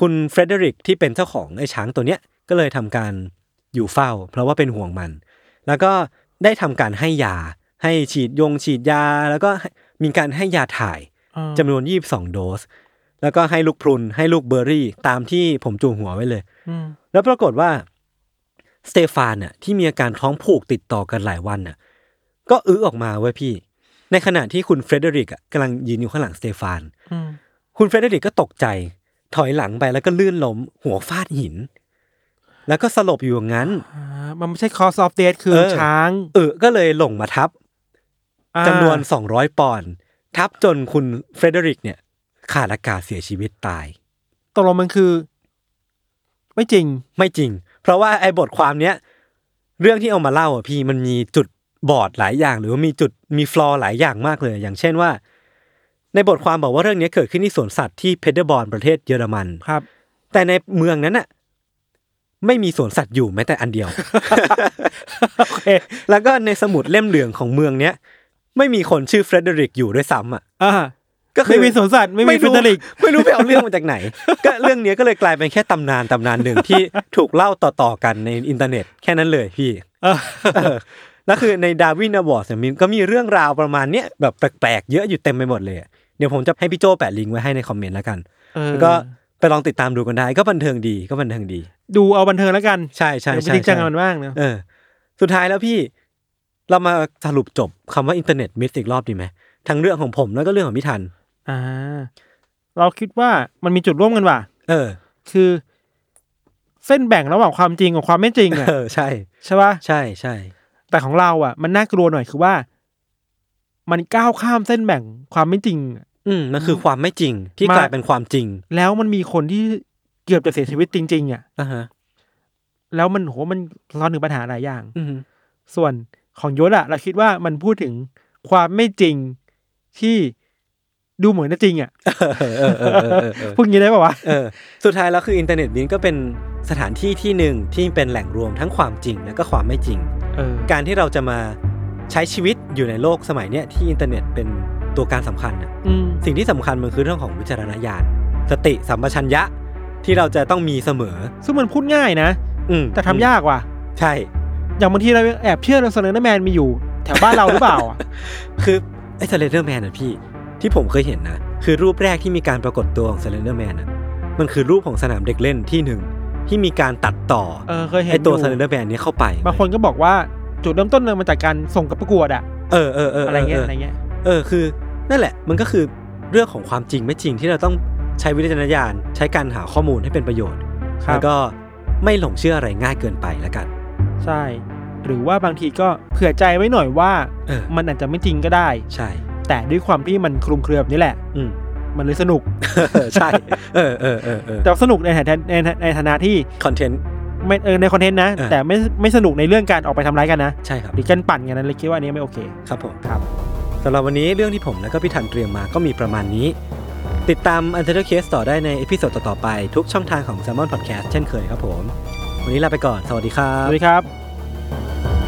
คุณเฟรเดริกที่เป็นเจ้าของไอ้ช้างตัวเนี้ยก็เลยทำการอยู่เฝ้า เพราะว่าเป็นห่วงมัน แล้วก็ได้ทำการให้ยา ให้ฉีดยงฉีดยา แล้วก็มีการให้ยาถ่ายอ่าจำนวน22โดส แล้วก็ให้ลูกพรุนให้ลูกเบอร์รี่ ตามที่ผมจูงหัวไว้เลยอืมแล้วปรากฏว่าสเตฟานน่ะที่มีอาการท้องผูกติดต่อกันหลายวันน่ะ ก็อื้อออกมาเว้ยพี่ ในขณะที่คุณเฟรเดริกอะกำลังยืนอยู่ข้างหลังสเตฟานอืมคุณเฟรเดริกก็ตกใจ ถอยหลังไปแล้วก็ลื่นล้มหัวฟาดหิน แล้วก็สลบอยู่อย่างนั้นอ่ามันไม่ใช่ cause of death คืออึช้างเออก็เลยหล่นมาทับอ่าจำนวน200ปอนด์ทับจนคุณเฟรเดริกเนี่ย ขาดอากาศเสียชีวิตตายตกลงมันคือ ไม่จริงไม่จริง เพราะว่าไอ้บทความเนี้ยเรื่องที่เอามาเล่าอะพี่มันมีจุดบอดหลายอย่าง หรือว่ามีจุดมี flaw หลายอย่างมากเลย อย่างเช่นว่า ในบทความบอกว่าเรื่องนี้เกิดขึ้นที่สวนสัตว์ที่เพเดอร์บอร์นประเทศเยอรมันครับ แต่ในเมืองนั้นน่ะไม่มีสวนสัตว์อยู่แม้แต่อันเดียว โอเค แล้วก็ในสมุดเล่มเหลืองของเมืองเนี้ยไม่มีคนชื่อเฟรเดริกอยู่ด้วยซ้ำอะอ่าก็คือไม่มีสวนสัตว์ไม่มีเฟรเดริก ไม่รู้ไปเอาเรื่องมาจากไหน ก็เรื่องเนี้ยก็เลยกลายเป็นแค่ตำนานตำนานหนึ่งที่ถูกเล่าต่อๆกันในอินเทอร์เน็ตแค่นั้นเลยพี่เออเออแล้วคือใน Darwin Award เนี่ยมันก็มีเรื่องราวประมาณเนี้ยแบบแปลกๆเยอะอยู่เต็มไปหมดเลยอะ เดี๋ยวผมจะให้พี่โจแปะลิงก์ไว้ให้ในคอมเมนต์แล้วกันเออแล้วก็ไปลองติดตามดูกันได้ ก็บันเทิงดีก็บันเทิงดี ดูเอาบันเทิงแล้วกันใช่ใช่อย่าไปใช่จริงจังใช่กับมันบ้างเนอะเออ สุดท้ายแล้วพี่เรามาสรุปจบคำว่า internet myth อีกรอบดีไหมทั้งเรื่องของผมแล้วก็เรื่องของพี่ทัน อ่า เราคิดว่ามันมีจุดร่วมกันว่ะ เออ คือ เส้นแบ่งระหว่างความจริงกับความไม่จริงอะเออใช่ ใช่ปะใช่ใช่แต่ของเราอะ มันน่ากลัวหน่อยคือว่า มันก้าวข้ามเส้นแบ่งความไม่จริง อะอืมมันคือความไม่จริงที่มากลายเป็นความจริง แล้วมันมีคนที่เกือบจะเสียชีวิตจริง ๆอะอ่าฮะแล้วมันโหมันร้อนถึงปัญหาหลายอย่าง อืมส่วนของยศอะเราคิดว่ามันพูดถึงความไม่จริงที่ดูเหมือนจะจริงอะเออเออเออเออเออเออพูดงี้ได้ป่าวะเออสุดท้ายแล้วคืออินเทอร์เน็ตนี้ก็เป็นสถานที่ที่หนึ่งที่เป็นแหล่งรวมทั้งความจริงและก็ความไม่จริงเออการที่เราจะมาใช้ชีวิตอยู่ในโลกสมัยเนี้ยที่อินเทอร์เน็ตเป็น ตัวการสำคัญน่ะอืมสิ่งที่สำคัญมันคือเรื่องของวิจารณญาณสติสัมปชัญญะที่เราจะต้องมีเสมอ ซึ่งมันพูดง่ายนะ อืมแต่ทำยากว่ะ ใช่ อย่างบางทีเราแอบเชื่อเรา Slender Man มีอยู่ แถวบ้านเราหรือเปล่าอะคือไอ้ Slender Man อะพี่ ที่ผมเคยเห็นนะ คือรูปแรกที่มีการปรากฏตัวของ Slender Man อะ มันคือรูปของสนามเด็กเล่นที่หนึ่งที่มีการตัดต่อเออเคยเห็นไอ้ตัวอยู่สเลนเดอร์แมนนี้เข้าไป บางคนก็บอกว่าจุดเริ่มต้นเลยมาจากการส่งภาพประกวดอะเออเออเอออะไรเงี้ยออะไรเงี้ย เออคือนั่นแหละมันก็คือเรื่องของความจริงไม่จริงที่เราต้องใช้วิจารณญาณใช้การหาข้อมูลให้เป็นประโยชน์ครับแล้วก็ไม่หลงเชื่ออะไรง่ายเกินไปแล้วกัน ใช่ หรือว่าบางทีก็เผื่อใจไว้หน่อยว่าเออมันอาจจะไม่จริงก็ได้ ใช่ แต่ด้วยความที่มันคลุมเครือแบบนี้แหละ อืมมันเลยสนุกใช่เออเออเออเออแต่สนุกในฐานะในในฐานะที่คอนเทนต์ไม่เออในคอนเทนต์นะเออแต่ไม่ไม่สนุกในเรื่องการออกไปทำร้ายกันนะ ใช่ครับหรือการปั่นกันนั้นเลยคิดว่าอันนี้ไม่โอเค ครับผมครับ สำหรับวันนี้เรื่องที่ผมและก็พี่ทันเตรียมมาก็มีประมาณนี้ ติดตาม u n t e r Case ต่อได้ใน episode ต่อๆไปทุกช่องทางของ Salmon Podcast เช่นเคยครับผม วันนี้ลาไปก่อน สวัสดีครับสวัสดีครับ